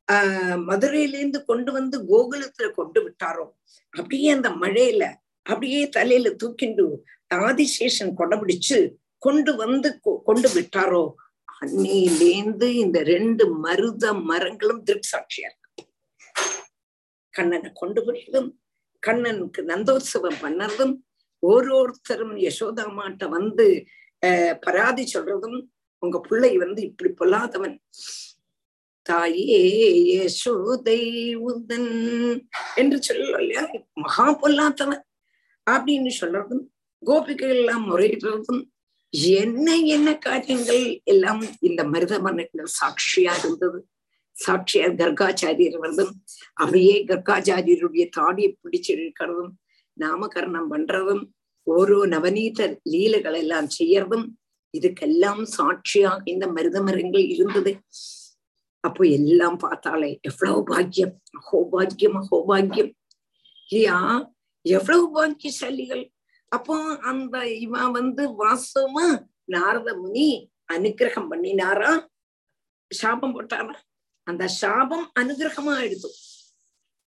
ஆஹ் மதுரையிலேருந்து கொண்டு வந்து கோகுலத்துல கொண்டு விட்டாரோ அப்படியே அந்த மழையில அப்படியே தலையில தூக்கிண்டு ஆதிசேஷன் கொடைபிடிச்சு கொண்டு வந்து கொண்டு விட்டாரோ அன்னையிலேந்து இந்த ரெண்டு மருத மரங்களும் திருப்சாட்சியா இருக்கு. கண்ணனை கொண்டு போயதும் கண்ணனுக்கு நந்தோத்சவம் பண்ணறதும் ஒருத்தரும் யசோதாமாட்ட வந்து பராதி சொல்றதும் உங்க பிள்ளை வந்து இப்படி பொல்லாதவன். தாயே யசோதை உதன் என்று சொல்லலாம் இல்லையா? மகா பொல்லாதவன் அப்படின்னு சொல்றதும் கோபிகள் எல்லாம் முறையிடுறதும் என்ன என்ன காரியங்கள் எல்லாம் இந்த மருதமனங்கள் சாட்சியா இருந்தது. சாட்சியா கர்காச்சாரியர் வந்ததும் அப்படியே கர்காச்சாரியருடைய தாடியை பிடிச்சு இழுக்கிறதும் நாமகரணம் பண்றதும் ஓரோ நவநீத லீலைகள் எல்லாம் செய்யறதும் இதுக்கெல்லாம் சாட்சியாக இந்த மருத மரங்கள் இருந்தது. அப்போ எல்லாம் பார்த்தாலே எவ்வளவு பாக்கியம். அஹோபாக்கியம் அஹோபாக்கியம் இல்லையா? எவ்வளவு பாக்கியசாலிகள். அப்போ அந்த இவன் வந்து வாசமா நாரத முனி அனுகிரகம் பண்ணினாரா? சாபம் போட்டாரா? அந்த சாபம் அனுகிரகமா எடுத்து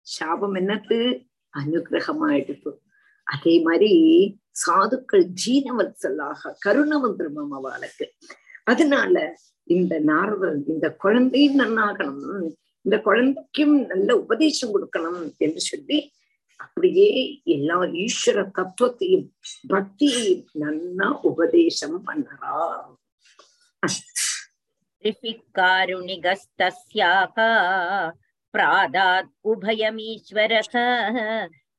சாபம் என்னது? அனுகிரகமா எடுத்து அதே மாதிரி சாதுக்கள் ஜீனவத்சலாக கருணவந்திரமம் அவளுக்கு அதனால இந்த நாரதன் இந்த குழந்தையும் நன்னாகணும் இந்த குழந்தைக்கும் நல்ல உபதேசம் கொடுக்கணும் என்று சொல்லி அப்படியே எல்லா ஈஸ்வர தத்துவத்தையும் பக்தியையும் நன்னா உபதேசம் பண்ணறா ऋषिकारुणिगस्तस्याः प्रादात् उभयमीश्वरः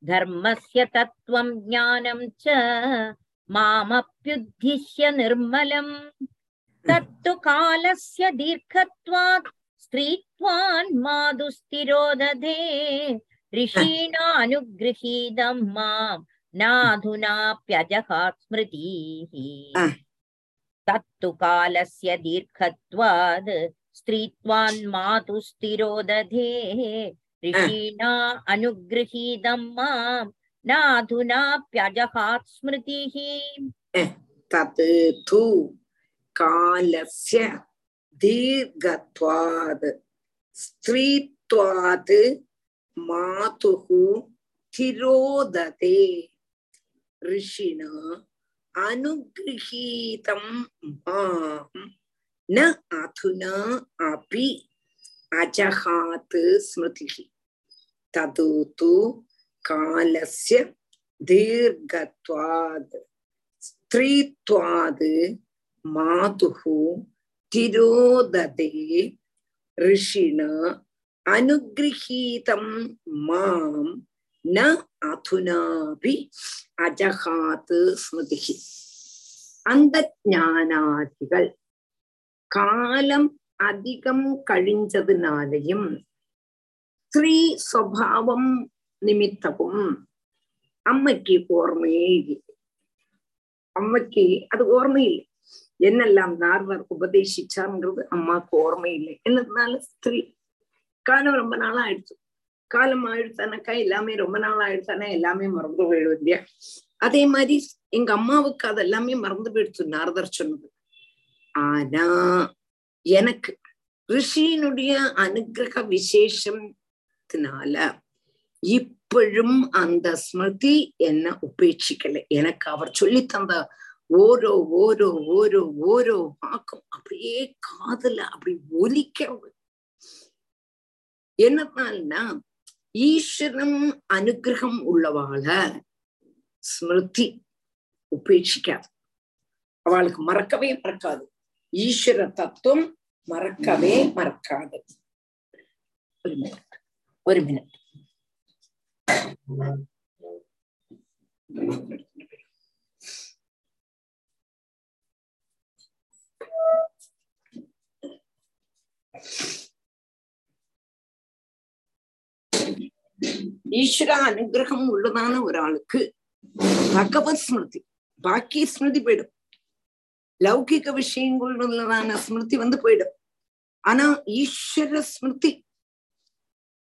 धर्मस्य तत्त्वं ज्ञानं च मामप्युद्दिश्य निर्मलम् तत्तु कालस्य दीर्घत्वात् स्त्रीत्वान् मादुस्तिरोदधे ऋषीणानुगृहीतं मां नाधुनाप्यजहात् स्मृतिः तत्तु कालस्य दीर्घत्वाद् स्त्रीत्वान् मातु स्थिरोदधे ऋषीणा अनुगृहीतं मां नाधुनाप्यजहात् स्मृतिः तत् तु कालस्य दीर्घत्वाद् स्त्रीत्वात् मातुः तिरोदते ऋषिणा अनुगृहीतं मां न अधुना अपि அஜகாத்து ஸ்மிருதி தது து காலசிய தீர்கத்வாத் ஸ்திரீத்வாது மாதுகு திரோததே ரிஷிண அனுகிரகீதம் மாம் ந அதுனாபி அஜகாத்து ஸ்மிருதி அந்த ஞானாதிகள் காலம் அதிகம் கழிஞ்சதுனாலையும் ஸ்ரீ சுவாவம் நிமித்தவும் அம்மைக்கு ஓர்மையே அம்மைக்கு அது ஓர்மையில்லை என்னெல்லாம் நார்வர் உபதேசிச்சாங்கிறது அம்மாவுக்கு ஓர்மை இல்லை. என்னதுனால ஸ்திரீ? காலம் ரொம்ப நாளா ஆயிடுச்சு. காலம் ஆயிடுத்தானாக்கா எல்லாமே ரொம்ப நாள் ஆயிடுத்தானே எல்லாமே மறந்து போயிடும் இல்லையா? அதே மாதிரி எங்க அம்மாவுக்கு அது எல்லாமே மறந்து போயிடுச்சு நாரதர் சொன்னது. ஆனா எனக்கு ரிஷியினுடைய அனுகிரக விசேஷத்தினால இப்பழும் அந்த ஸ்மிருதி என்ன உபேட்சிக்கல. எனக்கு அவர் சொல்லி தந்த ஓரோ ஓரோ ஓரோ ஓரோ வாக்கும் அப்படியே காதுல அப்படி ஒலிக்க என்னன்னா ஈஸ்வரம் அனுகிரகம் உள்ளவாள ஸ்மிருதி உபேட்சிக்காது. அவளுக்கு மறக்கவே மறக்காது. ஈஸ்வர தத்துவம் மறக்கவே மறக்காது. ஒரு மினிட் ஒரு மினிட் ஈஸ்வர அனுகிரகம் உள்ளதான ஒரு ஆளுக்கு பகவத் ஸ்மிருதி பாக்கி ஸ்மிருதி போயிடும். லௌகிக விஷயங்களான ஸ்மிருதி வந்து போயிடும். ஆனா ஈஸ்வர ஸ்மிருதி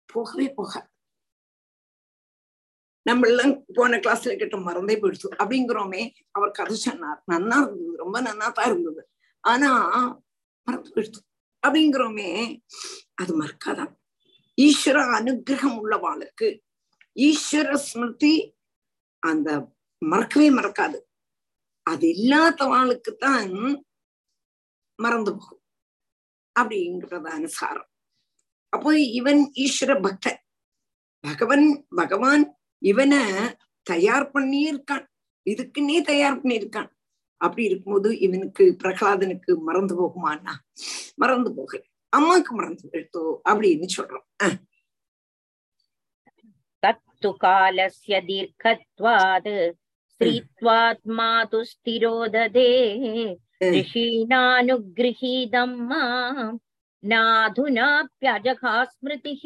போகவே போக. நம்ம எல்லாம் போன கிளாஸ்ல கேட்ட மறந்தே போயிடுச்சு. அப்படிங்கிறோமே அவர் கதை சொன்னார். நன்னா இருந்தது ரொம்ப நன்னா தான் இருந்தது. ஆனா மறந்து போயிடுச்சு. அப்படிங்கிறோமே அது மறக்காதான் ஈஸ்வர அனுகிரகம் உள்ளவாளுக்கு ஈஸ்வர ஸ்மிருதி அந்த மறக்கவே மறக்காது. அது இல்லாதவாளுக்குத்தான் மறந்து போகும். அப்படிங்கிறது சாரம் அப்போ இவன் ஈஸ்வர பக்தன். பகவன் பகவான் இவனை தயார் பண்ணியிருக்கான். இதுக்குன்னே தயார் பண்ணியிருக்கான். அப்படி இருக்கும்போது இவனுக்கு பிரகலாதனுக்கு மறந்து போகுமானா மறந்து போகல. அம்மாக்கு மறந்து போயிட்டோ அப்படின்னு சொல்றோம். தத்து காலசிய தீர்க்கத்வாது. दीर्घत्वात् स्त्रीत्वात् मातु स्थिरोदधे ऋषीणानुगृहीतं माँ नाधुनाप्यजघा स्मृतिः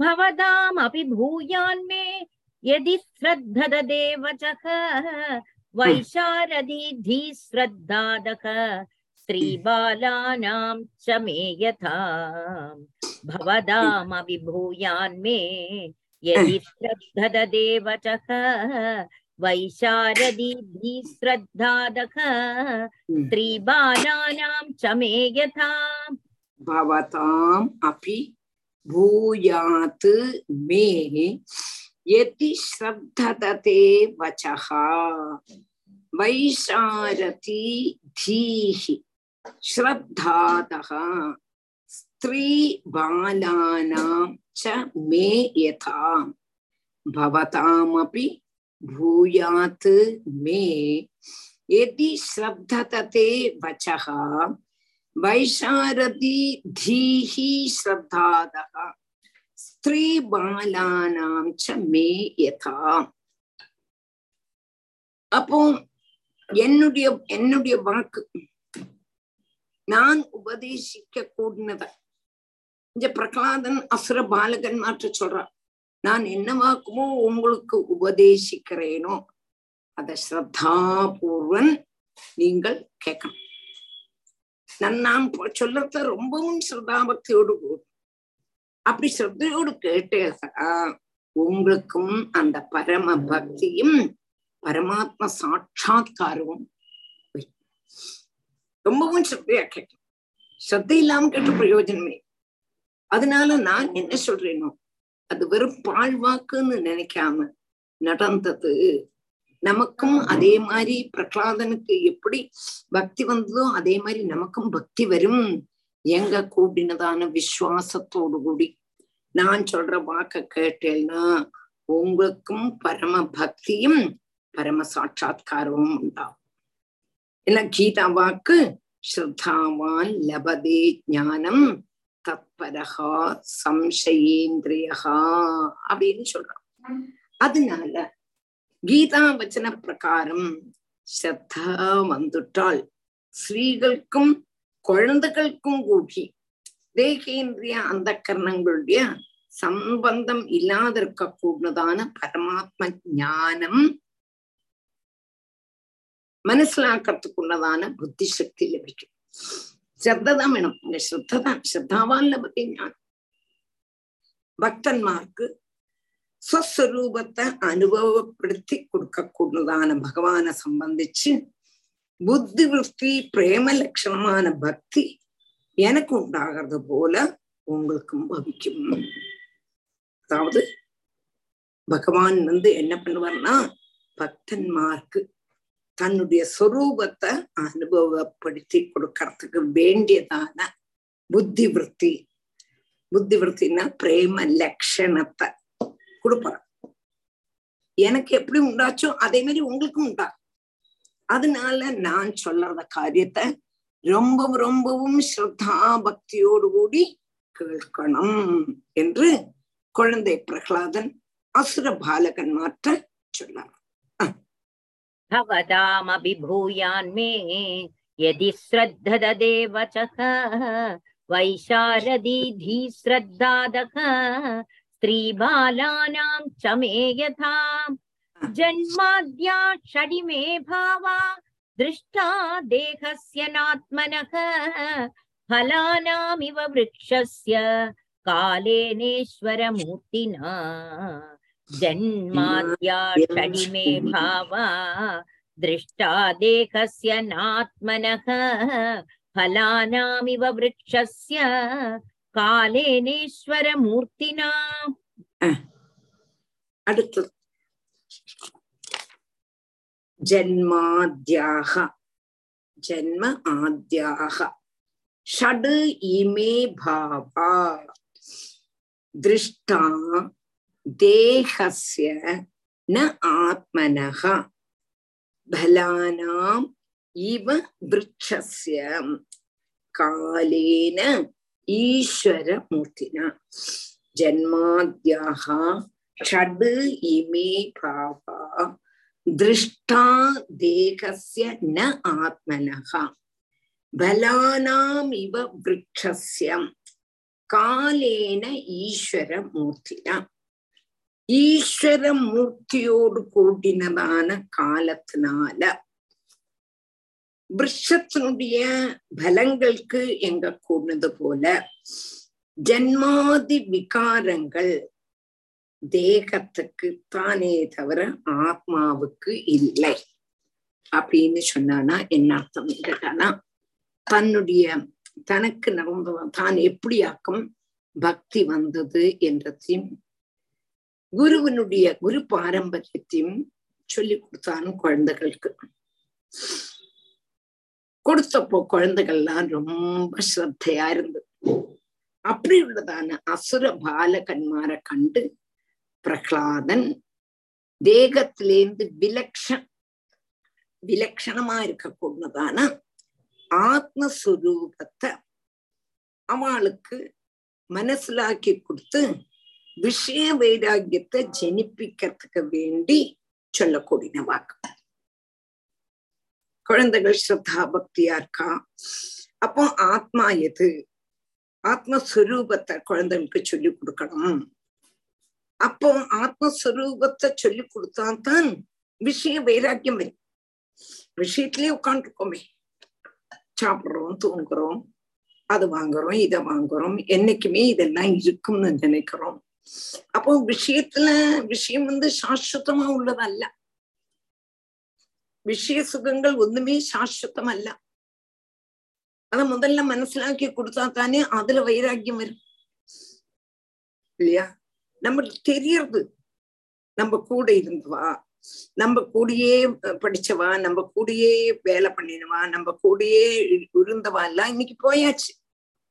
भवतामपि भूयान्मे यदि श्रद्धददे वचः वैशारदीधि श्रद्धादः स्त्रीबालानां च मे यथा। भवदामपि भूयान्मे यदि श्रद्धददे वचः वैशारदीधि श्रद्धादः स्त्रीबालानां च मे यथा। भवताम् अपि भूयात् मे। यदि श्रद्धदते वचः वैशारति धीः श्रद्धातः ஸ்திரீபாலானாம் ச மே யதா பவதாமபி பூயாத் மே எதி ஸ்ரப்தததே வச்சக வைஷாரதி தீஹி ஸ்ரத்தாதக ஸ்திரீபாலானாம் ச மே யதா அப்போ என்னுடைய என்னுடைய வாக்கு நான் உபதேசிக்க கூடினதை இந்த பிரகலாதன் அசுர பாலகன் மாற்ற சொல்றான். நான் என்னவாக்குமோ உங்களுக்கு உபதேசிக்கிறேனோ அத ஸ்ரத்தாபூர்வன் நீங்கள் கேட்கணும். நான் நான் ரொம்பவும் ஸ்ரத்தாபக்தியோடு அப்படி ஸ்ரத்தையோடு கேட்டா உங்களுக்கும் அந்த பரம பக்தியும் பரமாத்ம சாட்சா்காரமும் ரொம்பவும் ஸ்ரத்தையா கேட்கணும். ஸ்ரத்தை இல்லாம கேட்டு பிரயோஜனமே அதனால நான் என்ன சொல்றேனோ அது வெறும் பாழ்வாக்குன்னு நினைக்காம நடந்தது. நமக்கும் அதே மாதிரி பிரகலாதனுக்கு எப்படி பக்தி வந்ததோ அதே மாதிரி நமக்கும் பக்தி வரும். எங்க கூடினதான விசுவாசத்தோடு கூடி நான் சொல்ற வாக்க கேட்டேன்னா உங்களுக்கும் பரம பக்தியும் பரம சாட்சா்காரமும் உண்டாகும். என்ன கீதா வாக்கு? ஸ்ரத்தாவான் லபதே ஞானம் தத்பரகா சம்சயேந்திரியகா அப்படின்னு சொல்றான் அதனால கீதா வச்சன பிரகாரம் ஸ்ரத்தா வந்துட்டால் ஸ்ரீகளுக்கும் குழந்தைகளுக்கும் கூடி தேகேந்திரிய அந்த கரணங்களுடைய சம்பந்தம் இல்லாத இருக்கக்கூடதான பரமாத்ம ஞானம் மனசிலாக்கிறதுக்குள்ளதான புத்தி லபிக்கும். താൻ വേണം ശ്രദ്ധ താൻ ശ്രദ്ധാവാൻ ലഭത്തെ ഞാൻ ഭക്തന്മാർക്ക് സ്വസ്വരൂപത്തെ അനുഭവപ്പെടുത്തി കൊടുക്കക്കൂടുന്നതാണ് ഭഗവാനെ സംബന്ധിച്ച് புத்திவிருத்தி பிரேம லட்சணமான பக்தி எனக்கு உண்டாகிறது போல உங்களுக்கும் பவிக்கும் அதாவது பகவான் வந்து என்ன பண்ணுவார்னா பக்தன்மார்க்கு தன்னுடைய சொரூபத்தை அனுபவப்படுத்தி கொடுக்கறதுக்கு வேண்டியதான புத்தி விற்பி புத்தி விற்த்தின்னா பிரேம லட்சணத்தை கொடுப்பான் எனக்கு எப்படி உண்டாச்சோ அதே மாதிரி உங்களுக்கும் உண்டா அதனால நான் சொல்றத காரியத்தை ரொம்பவும் ரொம்பவும் ஸ்ரத்தா பக்தியோடு கூடி கேட்கணும் என்று குழந்தை பிரகலாதன் அசுர பாலகன் மாற்ற சொன்னார். भवतामभिभूयान्मे यदि श्रद्धददे वचः वैशारदीधि श्रद्धादः, स्त्रीबालानां च मे यथा, जन्माद्या षडिमे भावा, दृष्टा देहस्य नात्मनः, फलानामिव वृक्षस्य कालेनेश्वरमूर्तिना। जन्माद्या षडिमे भावा दृष्टा देहस्य नात्मनः फलानामिव वृक्षस्य कालेनेश्वरमूर्तिना அடுத்தது ஜன்மாத்யாக ஜன்ம ஆத்யாக ஷட் இமே பாவா திருஷ்டா தேகஸ்ய ந ஆத்மனகா பலானாம் இவ விருட்சஸ்ய. காலேன ஈஸ்வர மூர்த்தினா ஜன்மாத்யாக ஷட் இமே பாவா. திருஷ்டா தேகஸ்ய ந ஆத்மனகா பலானாம் இவ விருட்சஸ்யம் காலேன ஈஸ்வர மூர்த்தினா ஈஸ்வர மூர்த்தியோடு கூட்டினதான காலத்தினால விரஷத்தினுடைய பலங்களுக்கு எங்க கூடது போல ஜன்மாதி விகாரங்கள் தேகத்துக்கு தானே தவிர ஆத்மாவுக்கு இல்லை அப்படின்னு சொன்னானா என்ன அர்த்தம் கேட்டானா தன்னுடைய தனக்கு நடந்தவன் தான் எப்படியாக்கும் பக்தி வந்தது என்றதையும் குருவனுடைய குரு பாரம்பரியத்தையும் சொல்லி கொடுத்தான் குழந்தைகளுக்கு. கொடுத்தப்போ குழந்தைகள்லாம் ரொம்ப ஸ்ரத்தையா இருந்தது. அப்படி உள்ளதான அசுர பாலகன்மாரை கண்டு பிரகலாதன் தேகத்திலேந்து விலக்ஷ விலக்ஷணமா இருக்கக்கூடதான ஆத்மஸ்வரூபத்தை அவளுக்கு மனசிலாக்கி கொடுத்து விஷய வைராகியத்தை ஜனிப்பிக்கிறதுக்கு வேண்டி சொல்லக்கூடிய வாக்கு. குழந்தைகள் ஸ்ரத்தா பக்தியா இருக்கா? அப்போ ஆத்மா எது? ஆத்மஸ்வரூபத்தை குழந்தைகளுக்கு சொல்லி கொடுக்கணும். அப்போ ஆத்மஸ்வரூபத்தை சொல்லி கொடுத்தாதான் விஷய வைராக்கியம் வரும். விஷயத்திலேயே உட்காந்துருக்கோமே சாப்பிடுறோம் தூங்குறோம் அது வாங்குறோம் இதை வாங்குறோம் என்னைக்குமே இதெல்லாம் இருக்கும்னு நினைக்கிறோம். அப்போ விஷயத்துல விஷயம் வந்து சாஸ்வதமா உள்ளதல்ல. விஷய சுகங்கள் ஒண்ணுமே சாஸ்வதம் அல்ல அத முதல்ல மனசிலாக்கி கொடுத்தா தானே அதுல வைராக்கியம் வரும். இல்லையா? நம்மளுக்கு தெரியறது. நம்ம கூட இருந்தவா. நம்ம கூடயே படிச்சவா நம்ம கூடயே வேலை பண்ணினவா நம்ம கூடயே இருந்தவா. எல்லாம் இன்னைக்கு போயாச்சு.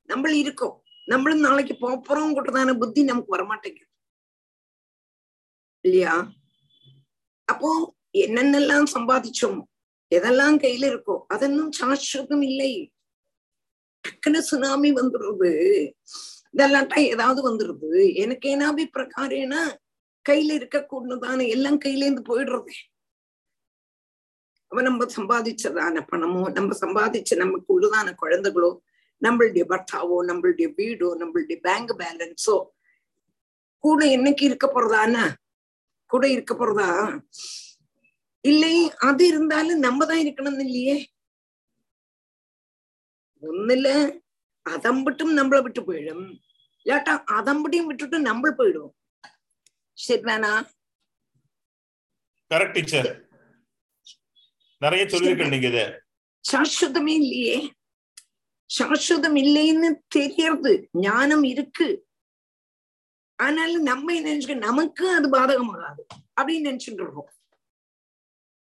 நம்மள இருக்கோம். நம்மளும் நாளைக்கு போறோம் கூட்டதான புத்தி நமக்கு வரமாட்டேங்குது. இல்லையா? அப்போ என்னென்னலாம் சம்பாதிச்சோமோ? எதெல்லாம் கையில இருக்கோ அதெல்லாம் சாஸ்வதம் இல்லை. டக்குன்னு சுனாமி வந்துடுறது இதெல்லாட்டா ஏதாவது வந்துருது. எனக்கு ஏனாபி பிரகாரேனா கையில இருக்க கூடதான எல்லாம் கையில இருந்து போயிடுறது. அவ நம்ம சம்பாதிச்சதான பணமோ நம்ம சம்பாதிச்ச நமக்கு உள்ளதான குழந்தைகளோ நம்மளுடைய பர்த்தாவோ நம்மளுடைய வீடோ நம்மளுடைய பேங்க் பேலன்ஸோ கூட என்னைக்கு இருக்க போறதானா கூட இருக்க போறதா? இல்லை அது இருந்தாலும் நம்ம தான் இருக்கணும்னு இல்லையே? ஒண்ணுல அதம்பிட்டும் நம்மளை விட்டு போயிடும். இல்லாட்டா அதம்படியும் விட்டுட்டு நம்ம போயிடுவோம். சரிதானா கரெக்ட் டீச்சர் நிறைய சொல்லிருக்கேன் நீங்க இத. சாஸ்வதமே இல்லையே. சாஸ்வதம் இல்லைன்னு தெரியறது ஞானம் இருக்கு. ஆனாலும் நம்ம என்ன நினைச்சுக்க நமக்கு அது பாதகமாகாது. அப்படின்னு நினைச்சுட்டு இருக்கோம்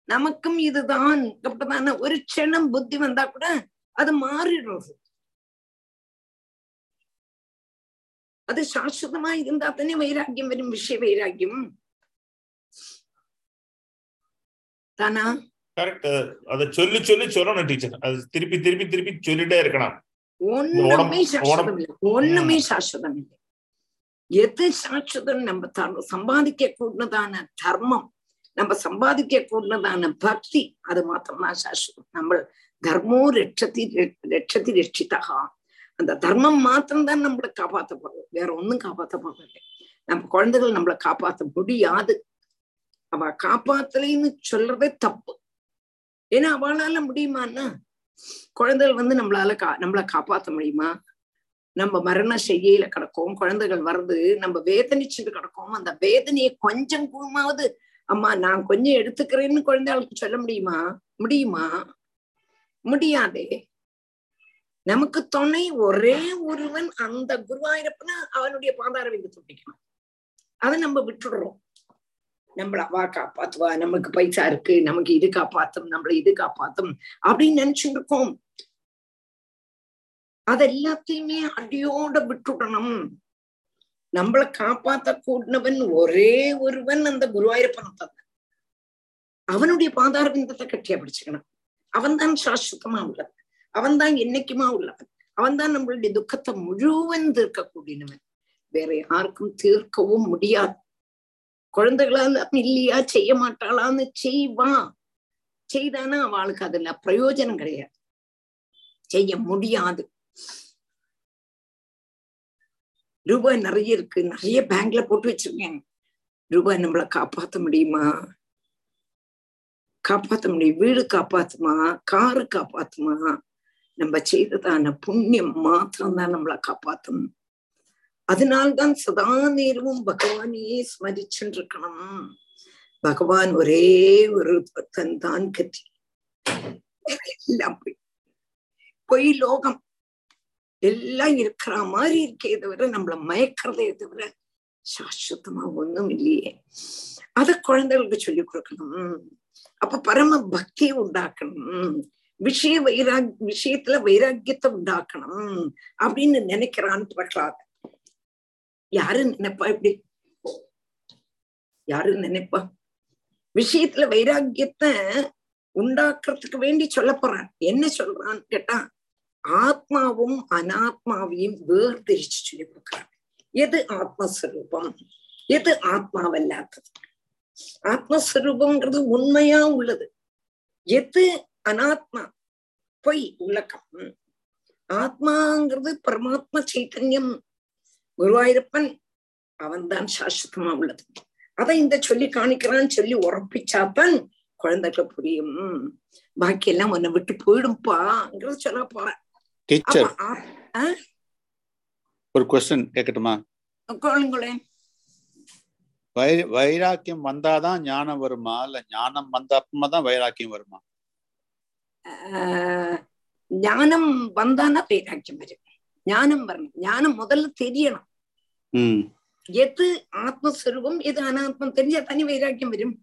நமக்கும் இதுதான். அப்படிதான ஒரு க்ஷணம் புத்தி வந்தா கூட அது மாறிடுறது. அது சாஸ்வதமா இருந்தா தானே வைராக்கியம் வரும் விஷய வைராக்கியம். தானா? கரெக்ட் அத சொல்லி சொல்லி சொல்லணும் டீச்சர் அது திருப்பி திருப்பி திருப்பி சொல்லிட்டே இருக்கணும். ஒண்ணுமே சாஸ்வதம் இல்லை. எது சாஸ்வதம் நம்ம சம்பாதிக்க கூடதான தர்மம் நம்ம சம்பாதிக்க கூடதான பக்தி அது மாத்திரம்தான் சாஸ்வதம். நம்ம தர்மோ ரட்சத்தி ரட்சத்தி ரட்சிதகா அந்த தர்மம் மாத்திரம்தான் நம்மளை காப்பாத்த போறது வேற ஒண்ணும் காப்பாத்த போறது நம்ம குழந்தைகள் நம்மளை காப்பாத்த முடியாது. அவ காப்பாத்தலைன்னு சொல்றதே தப்பு. ஏன்னா அவளால முடியுமான்னா குழந்தைகள் வந்து நம்மளால கா நம்மள காப்பாத்த முடியுமா? நம்ம மரண செய்கையில கிடக்கும் குழந்தைகள் வருது நம்ம வேதனிச்சுட்டு கிடக்கும் அந்த வேதனையை கொஞ்சம் கூமாவது அம்மா நான் கொஞ்சம் எடுத்துக்கிறேன்னு குழந்தைகளுக்கு சொல்ல முடியுமா? முடியுமா? முடியாதே. நமக்கு துணை ஒரே ஒருவன் அந்த குருவாயிரப்பன அவனுடைய பாதார விந்து துண்டிக்கணும். அதை நம்ம விட்டுடுறோம். நம்மள அவா காப்பாத்துவா நமக்கு பைசா இருக்கு நமக்கு இது காப்பாத்தும் நம்மள இது காப்பாத்தும் அப்படின்னு நினைச்சுட்டு இருக்கோம் அது எல்லாத்தையுமே அடியோட விட்டுடணும். நம்மளை காப்பாத்த கூடினவன் ஒரே ஒருவன் அந்த குருவாயூரப்பனை தந்த அவனுடைய பாதார விந்தத்தை கட்டியா பிடிச்சுக்கணும். அவன் தான் சாஸ்வதமா உள்ளவன். அவன் தான் என்னைக்குமா உள்ளவன். அவன் தான் நம்மளுடைய துக்கத்தை முழுவன் தீர்க்கக்கூடியவன். வேற யாருக்கும் தீர்க்கவும் முடியாது. குழந்தைகளால இல்லையா செய்ய மாட்டாளான்னு செய்வா செய்தானா? அவளுக்கு அதுல பிரயோஜனம் கிடையாது. செய்ய முடியாது. ரூபாய் நிறைய இருக்கு. நிறைய பேங்க்ல போட்டு வச்சிருக்கேன். ரூபாய் நம்மள காப்பாத்த முடியுமா? காப்பாத்த முடியும். வீடு காப்பாத்துமா? காரு காப்பாத்துமா? நம்ம செய்ததான புண்ணியம் மாத்திரம்தான் நம்மளை காப்பாத்தணும் அதனால்தான் சதா நேரமும் பகவானையே ஸ்மரிச்சுட்டு இருக்கணும் பகவான் ஒரே ஒரு பக்தன் தான் கத்தி எல்லாம் போய் பொய் லோகம். எல்லாம் இருக்கிற மாதிரி இருக்கே தவிர நம்மள மயக்கிறதே தவிர சாஸ்வதமா ஒண்ணும் இல்லையே. அத குழந்தைகளுக்கு சொல்லி கொடுக்கணும். அப்ப பரம பக்தி உண்டாக்கணும். விஷய வைராக் விஷயத்துல வைராக்கியத்தை உண்டாக்கணும். அப்படின்னு நினைக்கிறான் பிரகலாத். யாரு நினைப்பா இப்படி? யாரு நினைப்பா? விஷயத்துல வைராக்கியத்தை உண்டாக்குறதுக்கு வேண்டி சொல்ல போறான். என்ன சொல்றான்னு கேட்டா ஆத்மாவும் அனாத்மாவையும் வேர்திரிச்சு சொல்லி கொடுக்குறான். எது ஆத்மஸ்வரூபம்? எது ஆத்மாவல்லாதது? ஆத்மஸ்வரூபம்ங்கிறது உண்மையா உள்ளது? எது அனாத்மா? பொய் உள்ளக்கம். ஆத்மாங்கிறது பரமாத்ம சைத்தன்யம். குருவாயூரப்பன் அவன்தான் சாஸ்வதமா உள்ளது. அதை இந்த சொல்லி காணிக்கிறான்னு சொல்லி உறப்பிச்சாதான் குழந்தைகளுக்கு புரியும். பாக்கி எல்லாம் உன்னை விட்டு போயிடும்பாங்கிறத சொல்ல போறேன். ஒரு கொஸ்டின் கேட்கட்டுமா? வை வைராக்கியம் வந்தாதான் ஞானம் வருமா? இல்ல ஞானம் வந்த அப்புறமா தான் வைராக்கியம் வருமா? ஞானம் வந்தானா வைராக்கியம் வரும். ஞானம் வரணும். ஞானம் முதல்ல தெரியணும். எது ஆத்மஸ்வரூபம் எது அனாத்மம்? தெரிஞ்சா தனி வைராக்கியம் வரும்.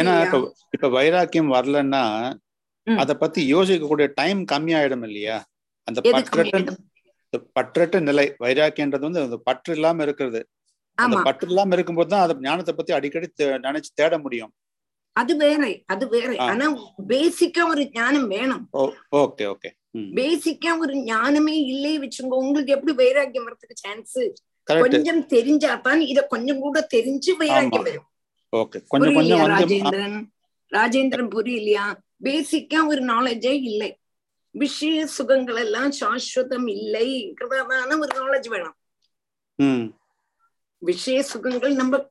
ஏன்னா இப்ப இப்ப வைராக்கியம் வரலன்னா. அத பத்தி யோசிக்கக்கூடிய டைம் கம்மியாயிடும் இல்லையா? அந்த பற்றற்ற பற்றற்ற நிலை வைராக்கியன்றது வந்து அந்த பற்று இல்லாம இருக்கிறது. அந்த பற்று இல்லாம இருக்கும்போது தான் அது ஞானத்தை பத்தி அடிக்கடி நினைச்சு தேட முடியும். அது வேற அது வேற. ஆனா பேசிக்கா ஒரு ஞானம் வேணும். Okay okay. பேசிக்கா ஒரு ஞானமே இல்லை வச்சுங்க உங்களுக்கு எப்படி வைராக்கியம் வரதுக்கு சான்ஸ் கொஞ்சம் தெரிஞ்சாதான் இத கொஞ்சம் கூட தெரிஞ்சு வைராக்கியம். வரும். ராஜேந்திரன்? ராஜேந்திரன் புரியலையா? பேசிக்கா ஒரு நாலேஜே இல்லை. விஷய சுகங்கள் எல்லாம் சாஸ்வதம் இல்லைங்கிறதான ஒரு நாலேஜ் வேணும். விஷய சுகங்கள் நம்ம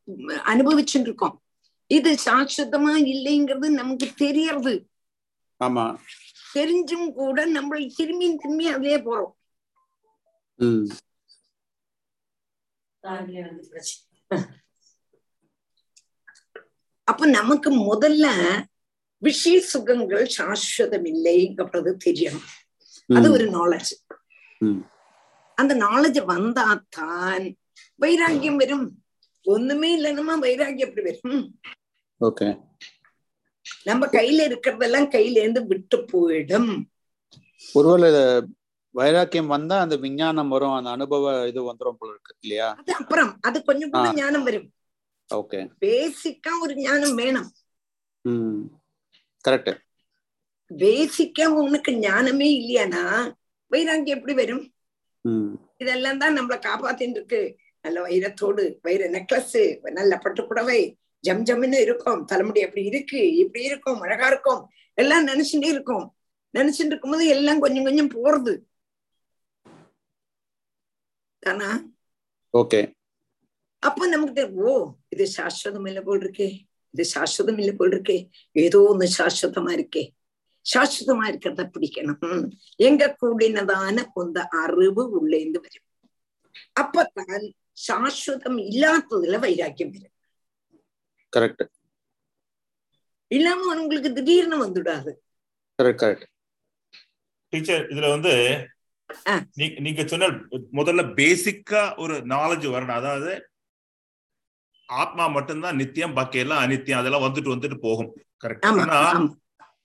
அனுபவிச்சுட்டு இருக்கோம் இது சாஸ்வதமா இல்லைங்கிறது நமக்கு தெரியறது. ஆமா. தெரிஞ்சும் கூட நம்ம திரும்பியும் திரும்பி அதிலே போறோம். ம். அப்ப நமக்கு முதல்ல விஷய சுகங்கள் சாஸ்வதம் இல்லைங்கிறது தெரியணும் அது ஒரு நாலேஜ் ம். அந்த நாலேஜ் வந்தாத்தான் வைராக்கியம் வரும். ஒண்ணுமே இல்லைன்னா வைராக்கியம் எப்படி வரும்? ஓகே. நம்ம கையில இருக்கிறதெல்லாம் கையில இருந்து விட்டு போயிடும். ஒருவேளை வைராக்கியம் வந்தா அந்த விஞ்ஞானம் வரும் அந்த அனுபவ இது வந்துரும் போல இருக்கு இல்லையா? அது அப்புறம் அது கொஞ்சம் கூட. ஞானம் வரும். ஓகே. பேசிக்கா ஒரு ஞானம் வேணும். கரெக்ட் பேசிக்கா உனக்கு ஞானமே இல்லையானா வைராக்கியம் எப்படி வரும்? இதெல்லாம் தான் நம்மளை காப்பாத்தின்னு இருக்கு. நல்ல வைரத்தோடு வைர நெக்லஸ் நல்ல பட்டு புடவை ஜம் ஜம்னு இருக்கும். தலைமுடி அப்படி இருக்கு இப்படி இருக்கும் அழகா இருக்கும். எல்லாம் நினைச்சுட்டே இருக்கும். நினைச்சுட்டு இருக்கும்போது எல்லாம் கொஞ்சம் கொஞ்சம் போறது. தானா? ஓகே. அப்ப நமக்கு ஓ இது சாஸ்வதம் இல்ல போல் இருக்கே. இது சாஸ்வதம் இல்லை போல் இருக்கே. ஏதோ ஒண்ணு சாஸ்வதமா இருக்கே. சாஸ்வதமா இருக்கிறத பிடிக்கணும். எங்க கூடினதான அந்த அறிவு உள்ளேந்து வரும். அப்பத்தான் சாஸ்வதம் இல்லாததுல வைராக்கியம் வரும். கரெக்ட் இல்லாம உங்களுக்கு திடீர்னு வந்துடாது. கரெக்ட் கரெக்ட் டீச்சர் இதுல வந்து நீ- நீங்க சொன்ன முதல்ல பேசிக்கா ஒரு நாலேஜ் வரணும். அதாவது ஆத்மா மட்டும்தான் நித்தியம் பாக்கி எல்லாம் அனித்தியம் அதெல்லாம் வந்துட்டு வந்துட்டு போகும். கரெக்ட் ஆனா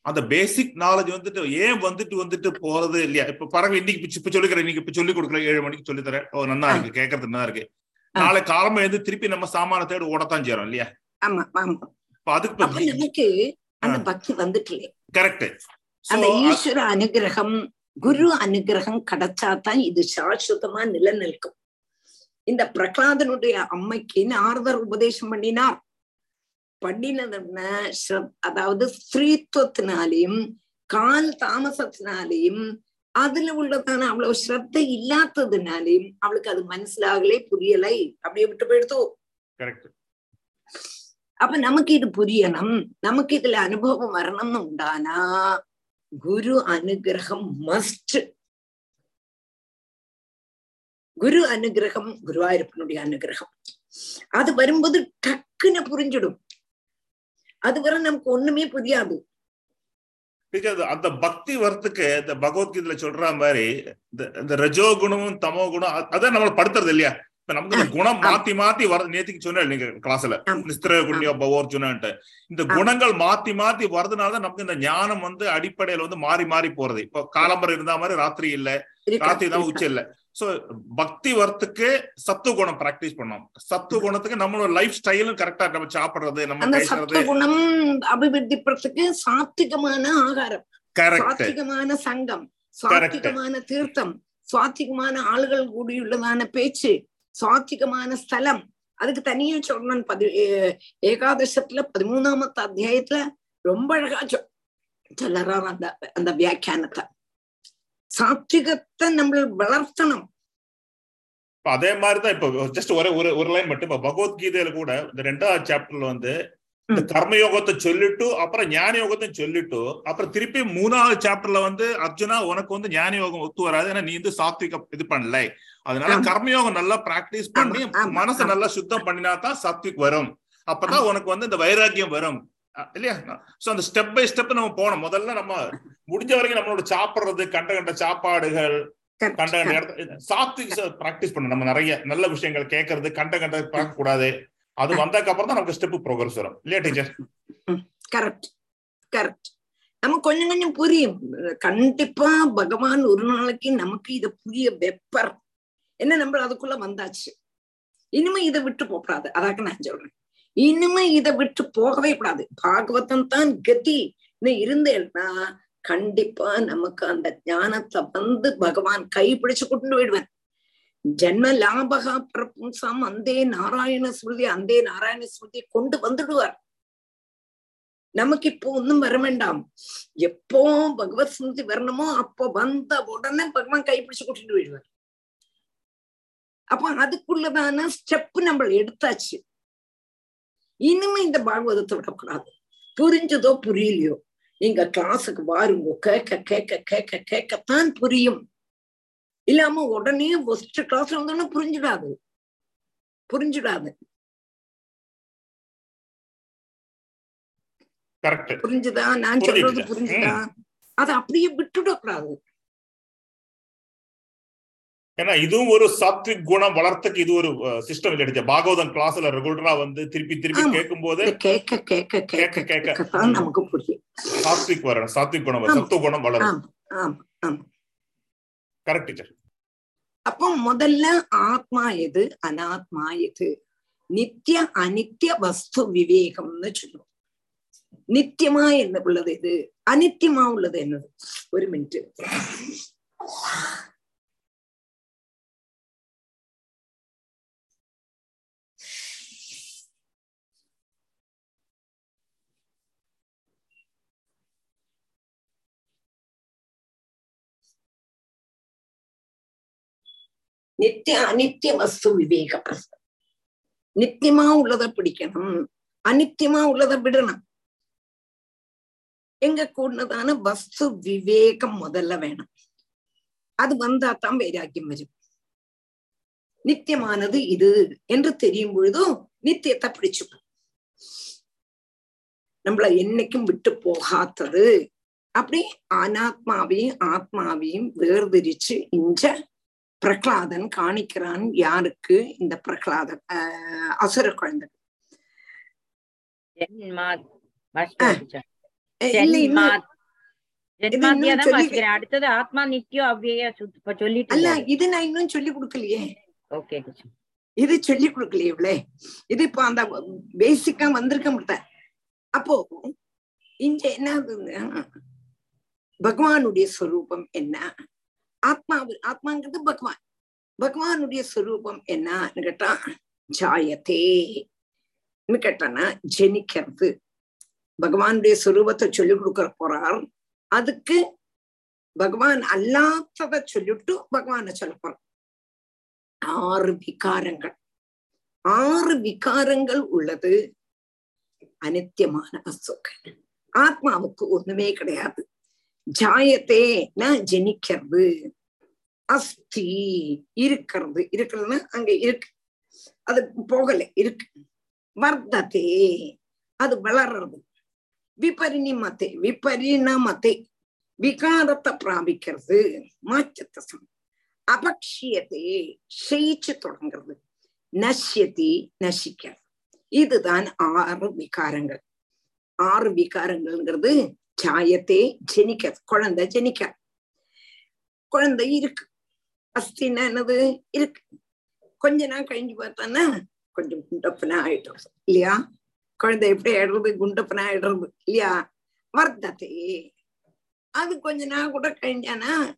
அந்த பேசிக் நாலேஜ் வந்துட்டு ஏன் வந்துட்டு வந்துட்டு போறது இல்லையா? இப்ப பாருங்க இன்னைக்கு இப்ப சொல்லிக்கிறேன் இன்னைக்கு இப்ப சொல்லி கொடுக்கல ஏழு மணிக்கு சொல்லி தரேன். ஓ நல்லா இருக்கு கேட்கறது நல்லா இருக்கு. நாளை காலமா எழுந்து திருப்பி நம்ம சாமான தேடி ஓடத்தான் செய்யறோம் இல்லையா? ஆமா ஆமா. அதுக்கு நமக்கு அந்த பக்தி வந்துட்டுலே கரெக்ட் அந்த ஈஸ்வர அனுகிரகம் குரு அனுகிரகம் கிடைச்சாதான் இது சாஸ்வதமா நிலநிற்கும் இந்த பிரகலாதனுடைய அம்மைக்கு நாரதர் உபதேசம் பண்ணினார் பண்ணினதுன்னா ஸ்ரத்- அதாவது ஸ்திரீத்துவத்தினாலையும் கால் தாமசத்தினாலையும் அதுல உள்ளதான அவ்வளவு ஸ்ரத்த இல்லாததுனாலையும் அவளுக்கு அது மனசிலாகலே புரியலை. அப்படியே விட்டு கரெக்ட் அப்ப நமக்கு இது புரியணும் நமக்கு இதுல அனுபவம் வரணும்னு உண்டானா குரு அனுகிரகம் மஸ்ட் குரு அனுகிரகம் குருவாயிருப்பனுடைய அனுகிரகம் அது வரும்போது டக்குன்னு புரிஞ்சிடும் அது வர நமக்கு ஒண்ணுமே புரியாது அந்த பக்தி வரத்துக்கு இந்த பகவத்கீதையில சொல்ற மாதிரி இந்த ரஜோ குணமும் தமோ குணம் அதான் நம்மள படுத்துறது இல்லையா நமக்கு இந்த குணம் மாத்தி மாத்தி வர நேத்துக்கு சொன்ன நீங்க கிளாஸ்ல நிஸ்திர குண்ணியோ பவோர் சொன்னான்ட்டு இந்த குணங்கள் மாத்தி மாத்தி வரதுனால தான் நமக்கு இந்த ஞானம் வந்து அடிப்படையில வந்து மாறி மாறி போறது. இப்போ காலம்பரம் இருந்தா மாதிரி ராத்திரி இல்ல. ராத்திரி தான் உச்சம் இல்ல. சோ பக்தி வரத்துக்கு சத்துவ குணம் பிராக்டிஸ் பண்ணோம் சத்துவ குணத்துக்கு நம்மளோட லைஃப் ஸ்டைலும் கரெக்டா நம்ம சாப்பிடுறது நம்ம சத்துவ குணம் அபிவிருத்திப்படுறதுக்கு சாத்விகமான ஆகாரம். சாத்விகமான சங்கம். சாத்விகமான தீர்த்தம். சாத்விகமான ஆளுகள் கூடியுள்ளதான பேச்சு. சாத்விகமான ஸ்தலம். அதுக்கு தனியா சொல்லணும் பதி ஏகாதசத்துல பதிமூணாமத்து அத்தியாயத்துல ரொம்ப அழகா சொல்லறார் அந்த அந்த வியாக்கியானத்தை. சாத்விகத்தை நம்ம வளர்த்தணும். அதே மாதிரிதான் இப்ப ஜஸ்ட் ஒரே ஒரு ஒரு லைன் மட்டும் இப்ப பகவத்கீதையில கூட இந்த ரெண்டாவது சாப்டர்ல வந்து இந்த கர்மயோகத்தை சொல்லிட்டு அப்புறம் ஞான யோகத்தை சொல்லிட்டு அப்புறம் திருப்பி மூணாவது சாப்டர்ல வந்து அர்ஜுனா உனக்கு வந்து ஞான யோகம் ஒத்து வராது ஏன்னா நீ வந்து சாத்விக இது பண்ணல. அதனால கர்மயோகம் நல்லா பிராக்டிஸ் பண்ணி மனசை நல்லா சுத்தம் பண்ணினா தான் சாத்விக் வரும். அப்பதான் உனக்கு வந்து இந்த வைராக்கியம் வரும். இல்லையா? சோ அந்த ஸ்டெப் பை ஸ்டெப் நம்ம போனோம் முதல்ல நம்ம முடிஞ்ச வரைக்கும் நம்மளோட சாப்பிடுறது கண்ட கண்ட சாப்பாடுகள் கண்ட கண்ட இடத்துல சாத்விக் பிராக்டிஸ் பண்ணணும். நம்ம நிறைய நல்ல விஷயங்கள் கேட்கறது கண்ட கண்ட பார்க்க கூடாது அது வந்ததுக்கு அப்புறம் தான் நமக்கு ஸ்டெப் ப்ரோக்ரஸ் வரும். இல்லையா டீச்சர் கரெக்ட் கரெக்ட் நமக்கு கொஞ்சம் கொஞ்சம் புரியும். கண்டிப்பா பகவான் ஒரு நாளைக்கு நமக்கு இத புரிய வெப்பர். என்ன நம்ம அதுக்குள்ள வந்தாச்சு? இனிமே இதை விட்டு போகக்கூடாது அதாக்க நான் சொல்றேன். இனிமே இதை விட்டு போகவே கூடாது. பாகவதம் தான் கதி. இருந்தேன்னா கண்டிப்பா நமக்கு அந்த ஞானத்தை வந்து பகவான் கை பிடிச்சு கொண்டு விடுவேன் ஜென்ம லாபகா பிரபும்சாம் அந்தே நாராயண ஸ்மிருதி அந்தே நாராயண ஸ்மிருதி கொண்டு வந்துடுவார். நமக்கு இப்போ ஒன்றும் வர வேண்டாம். எப்போ பகவத் ஸ்மிருதி வரணுமோ அப்போ வந்த உடனே பகவான் கைப்பிடிச்சு கூட்டிட்டு போயிடுவார். அப்ப அதுக்குள்ளதான ஸ்டெப் நம்ம எடுத்தாச்சு. இனிமே இந்த பாகவதத்தை விடக்கூடாது. புரிஞ்சதோ புரியலையோ? நீங்க கிளாஸுக்கு வாருங்க. கேட்க கேட்க கேட்க கேட்கத்தான் புரியும். இல்லாம உடனே ஃபர்ஸ்ட் கிளாஸ்ல வந்தோடனே புரிஞ்சிடாது. புரிஞ்சிடாது. புரிஞ்சுதா? நான் சொல்றது புரிஞ்சுதா? அதை அப்படியே விட்டுடக்கூடாது. ஏன்னா இதுவும் ஒரு சாத்விக் குணம் வளர்த்துக்கு இது ஒரு சிஸ்டம் இல்ல பாகவதம் கிளாஸ்ல ரெகுலரா வந்து திருப்பி திருப்பி கேட்கும் போது கேட்க கேட்க கேட்க கேட்க நமக்கு புரியும். சாத்விக் வரணும் சாத்விக் குணம் சத்துவ குணம் வளரும். கரெக்ட் டீச்சர் அப்போ முதல்ல ஆத்மா எது? அனாத்மா எது? நித்திய அனித்திய வஸ்து விவேகம்னு சொல்லுவோம். நித்தியமா என்ன உள்ளது எது அனித்தியமா உள்ளது என்னது? ஒரு மினிட் நித்திய அனித்திய வஸ்து விவேகம். நித்தியமா உள்ளத பிடிக்கணும். அனித்தியமா உள்ளதை விடணும். எங்க கூடதான வஸ்து விவேகம் முதல்ல வேணும். அது வந்தா தான் வைராக்கியம் வரும். நித்தியமானது இது என்று தெரியும் பொழுதும் நித்தியத்தை பிடிச்சுக்கும். நம்மள என்னைக்கும் விட்டு போகாதது. அப்படி அனாத்மாவையும் ஆத்மாவையும் வேர்திரிச்சு இஞ்ச பிரகலாதன் காணிக்கிறான் யாருக்கு? இந்த பிரகலாதன் ஆஹ் அசுர குழந்தை. அடுத்தது ஆத்மா நித்தியம் அவ்விய சொல்லிட்டு அல்ல. இது நான் இன்னும் சொல்லி கொடுக்கலையே. ஓகே இது சொல்லி கொடுக்கலையே இவ்வளே. இது இப்ப அந்த பேசிக்கா வந்திருக்க மாட்டேன். அப்போ இங்க என்ன பகவானுடைய ஸ்வரூபம் என்ன? ஆத்மா ஆத்மாங்கிறது பகவான். பகவானுடைய ஸ்வரூபம் என்னன்னு கேட்டா ஜாயத்தே. கேட்டானா ஜெனிக்கிறது. பகவானுடைய ஸ்வரூபத்தை சொல்லிக் கொடுக்கற போறார். அதுக்கு பகவான் அல்லாததை சொல்லிட்டு பகவான சொல்ல ஆறு விகாரங்கள். ஆறு விகாரங்கள் உள்ளது. அனித்தியமான அசோகன். ஆத்மாவுக்கு ஒண்ணுமே கிடையாது. ஜாயத்தே ஜெனிக்கிறது. அஸ்தி இருக்கிறது. இருக்கிறதுன்னா அங்க இருக்கு. அது போகல இருக்கு. வர்த்ததே அது வளர்றது. விபரிணிமத்தை விபரிணமத்தை. விகாரத்தை பிராபிக்கிறது மாற்றத்தை சம் அபக்ஷியத்தை ஷெயிச்சு தொடங்குறது. நஷ்யத்தி நசிக்கிறது இதுதான் ஆறு விகாரங்கள். ஆறு விகாரங்கள்ங்கிறது சாயத்தே ஜெனிக்க குழந்தை ஜெனிக்க. குழந்தை இருக்கு. அஸ்தின்னா என்னது? இருக்கு. கொஞ்ச நாள் கழிஞ்சு பார்த்தான்னா கொஞ்சம் குண்டப்பனா ஆயிடுறது இல்லையா? குழந்தை எப்படி ஆயிடுறது? குண்டப்பனா ஆயிடுறது. இல்லையா? வர்த்ததே. அது கொஞ்ச நாள் கூட கழிஞ்சானா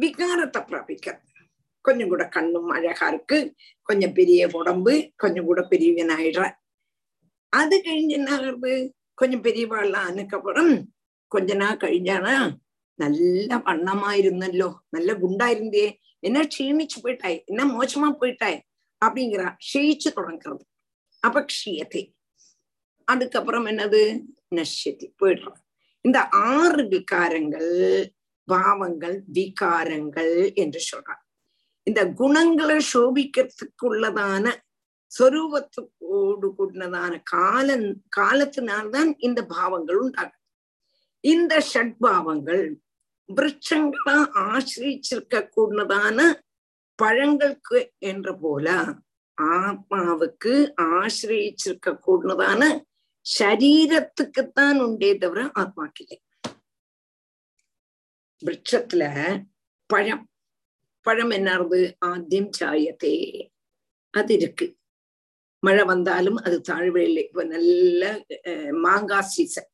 விகாரத்தை பிராபிக்கிறது கொஞ்சம் கூட கண்ணும் அழகா இருக்கு. கொஞ்சம் பெரிய உடம்பு கொஞ்சம் கூட பெரியவன் ஆயிடுற. அது கழிஞ்சு என்ன ஆகுறது? கொஞ்சம் பெரியவாள்லாம் அதுக்கப்புறம் கொஞ்ச நாள் கழிஞ்சானா நல்ல வண்ணமா இருந்தല്ലോ நல்ல குண்டா என்ன க்ஷீணிச்சு போயிட்டாய் என்ன மோசமா போயிட்டாய் அப்படிங்கிறா க்ஷயிச்சு தொடங்குறது அப்ப அபக்ஷியத்தை அதுக்கப்புறம் என்னது நஷ்யத்தை போயிடுறோம் இந்த ஆறு விகாரங்கள் பாவங்கள் விகாரங்கள் என்று சொல்றார் இந்த குணங்களை சோபிக்கிறதுக்குள்ளதான சொரூபத்துக்கோடு கூடினதான கால காலத்தினால்தான் இந்த பாவங்கள் உண்டாகும் இந்த ஷட்பாவங்கள் விரட்சங்களா ஆசிரிச்சிருக்க கூடதான பழங்களுக்கு என்ற போல ஆத்மாவுக்கு ஆசிரியிச்சிருக்க கூடதான சரீரத்துக்குத்தான் உண்டே தவிர ஆத்மாக்கு இல்லை விரட்சத்துல பழம். பழம் என்னது ஆத்தியம் சாயத்தே. அது இருக்கு. மழை வந்தாலும் அது தாழ்வையில் இப்ப நல்ல மாங்காய் சீசன்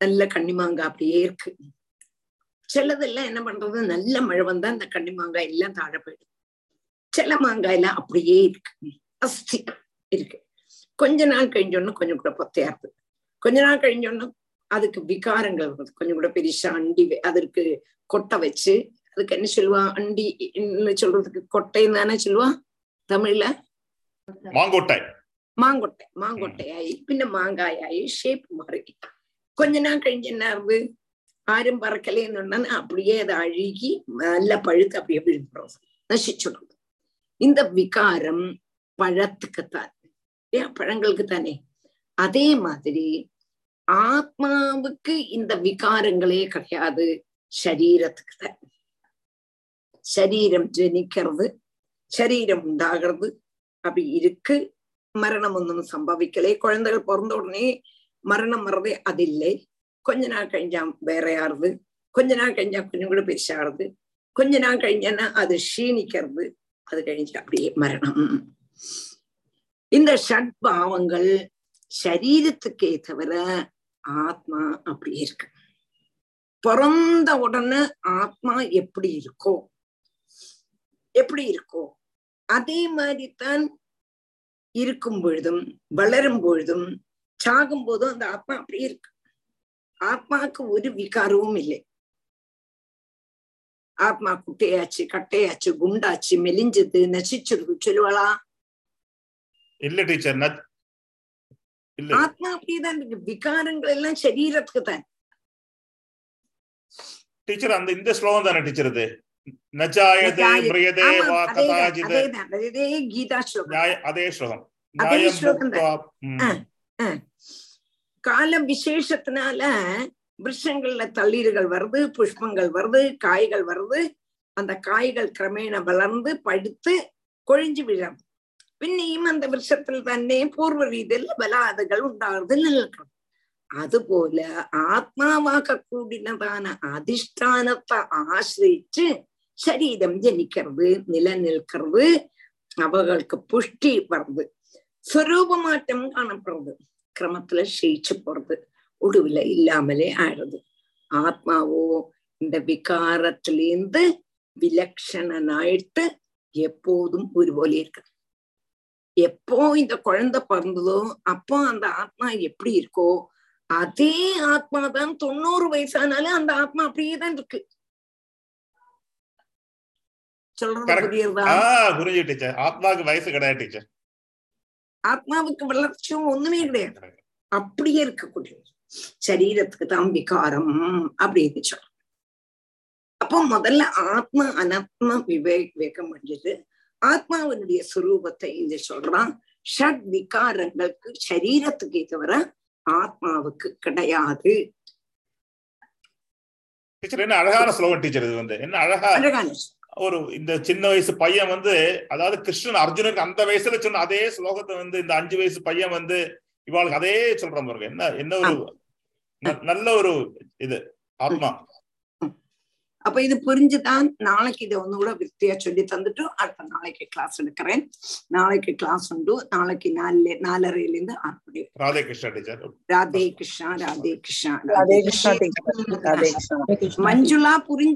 நல்ல கண்ணிமாங்காய் அப்படியே இருக்கு. சிலதெல்லாம் என்ன பண்றது? நல்ல மழை வந்தா இந்த கண்ணிமாங்காய் எல்லாம் தாழ போயிடும். சில மாங்காய் எல்லாம் அப்படியே இருக்கு. அஸ்தி இருக்கு. கொஞ்ச நாள் கழிஞ்சோன்னா கொஞ்சம் கூட பொத்தையா இருக்கு. கொஞ்ச நாள் கழிஞ்சோன்னா அதுக்கு விகாரங்கள் வருது கொஞ்சம் கூட பெருசா அண்டி அதற்கு கொட்டை வச்சு அதுக்கு என்ன சொல்லுவா? அண்டி சொல்றதுக்கு கொட்டைன்னு தானே சொல்லுவா? தமிழ்ல? மாங்கொட்டை மாங்கொட்டை மாங்கொட்டையாயி பின்ன மாங்காயாயி ஷேப் மாறி கொஞ்ச நாள் கழிஞ்சு என்ன ஆகுது ஆരും பறக்கலைன்னு அப்படியே அதை அழுகி நல்ல பழுத்து அப்படியே விழுந்துடும் நசிச்சுடும். இந்த விகாரம் பழத்துக்குத்தான். ஏன் பழங்களுக்கு தானே அதே மாதிரி ஆத்மாவுக்கு இந்த விகாரங்களே கிடையாது. சரீரத்துக்கு தான் சரீரம் ஜனிக்கிறது சரீரம் உண்டாகிறது. அப்படி இருக்கு. மரணம் ஒன்றும் சம்பவிக்கலே. குழந்தைகள் பிறந்த உடனே மரணம் வர்றதே அது இல்லை கொஞ்ச நாள் கழிஞ்சா வேற யாருது கொஞ்ச நாள் கழிஞ்சா கொஞ்சம் கூட பெருசாகிறது கொஞ்ச நாள் கழிஞ்சானா அது க்ஷீணிக்கிறது அது கழிஞ்சு அப்படியே மரணம் இந்த ஷட் பாவங்கள் சரீரத்துக்கே தவிர ஆத்மா அப்படி இருக்கு பிறந்த உடனே ஆத்மா எப்படி இருக்கோ எப்படி இருக்கோ அதே மாதிரித்தான் இருக்கும் பொழுதும் வளரும் பொழுதும் சாகும் போதும் அந்த ஆத்மா அப்படியே இருக்கு ஆத்மாவுக்கு ஒரு விகாரமும் இல்லை ஆத்மா குட்டையாச்சு கட்டையாச்சு குண்டாச்சு மெலிஞ்சது நசிச்சிருக்கு சொல்லுவாளா இல்ல டீச்சர் ஆத்மா அப்படியேதான் இருக்கு விகாரங்கள் எல்லாம் சரீரத்துக்கு தான் டீச்சர் அந்த இந்த ஸ்லோகம் தானே டீச்சர் இது அதே ஸ்லோகம் அதே ஸ்லோகம் கால விசேஷத்தினால விருஷங்கள்ல தள்ளீர்கள் வருது புஷ்பங்கள் வருது காய்கள் வருது. அந்த காய்கள் கிரமேண வளர்ந்து பழுத்து கொழிஞ்சு விழும். பின்னையும் அந்த விருஷத்தில் തന്നെ பூர்வ ரீதியில் பலாதுகள் உண்டாகுதுன்னு நிற்கும் അതുപോലെ ആത്മാവാക കൂടിനതാണ് അധിഷ്ഠാനത്തെ ആശ്രയിച്ച് ശരീരം ജനിക്കരുത് നിലനിൽക്കരുത് അവകൾക്ക് പുഷ്ടി വരുത് സ്വരൂപമാറ്റം കാണപ്പെടുന്നത് கிரமத்துல க்ஷயிச்சு போறது ஒடுவுல இல்லாமலே ஆயிடுது ஆத்மாவோ இந்த விகாரத்திலேந்து விலக்ஷணனாயிட்டு எப்போதும் ஒருபோல இருக்கு எப்போ இந்த குழந்தை பிறந்ததோ அப்போ அந்த ஆத்மா எப்படி இருக்கோ அதே ஆத்மா தான் தொண்ணூறு வயசானாலும் அந்த ஆத்மா அப்படியே தான் இருக்கு சொல்றது. புரியுறதா புரிஞ்சு டீச்சர் வயசு கிடையாது டீச்சர் ஆத்மாவுக்கு வளர்ச்சியும் ஒண்ணுமே கிடையாது. அப்படியே இருக்கக்கூடியது சரீரத்துக்கு தான் விகாரம் அப்படின்னு சொல்றோம். அப்போ முதல்ல ஆத்மா அனாத்மா விவேக் விவேகம் முடிஞ்சது ஆத்மாவினுடைய சுரூபத்தை இது சொல்றான். ஷட் விகாரங்களுக்கு சரீரத்துக்கே தவிர ஆத்மாவுக்கு கிடையாது. டீச்சர் என்ன அழகான ஸ்லோகம் டீச்சர் இது வந்து. என்ன அழகா அழகான ஒரு இந்த சின்ன வயசு பையன் வந்து அதாவது கிருஷ்ணன் அர்ஜுனுக்கு அந்த வயசுல சொன்ன அதே ஸ்லோகத்தை வந்து இந்த அஞ்சு வயசு பையன் வந்து இவாளுக்கு அதே சொல்ற பாருங்க. என்ன என்ன ஒரு நல்ல ஒரு இது ஆத்மா. அப்ப இது புரிஞ்சுதான் நாளைக்கு இதை ஒண்ணு கூட வித்தியா சொல்லி தந்துட்டு அடுத்த நாளைக்கு கிளாஸ் எடுக்கிறேன். நாளைக்கு கிளாஸ் உண்டு. நாளைக்கு நாலு நாலரைல இருந்து ஆறு ராதே கிருஷ்ணா டீச்சர். ராதே கிருஷ்ணா ராதே கிருஷ்ணா. ராதே கிருஷ்ணா. மஞ்சுளா புரிஞ்சு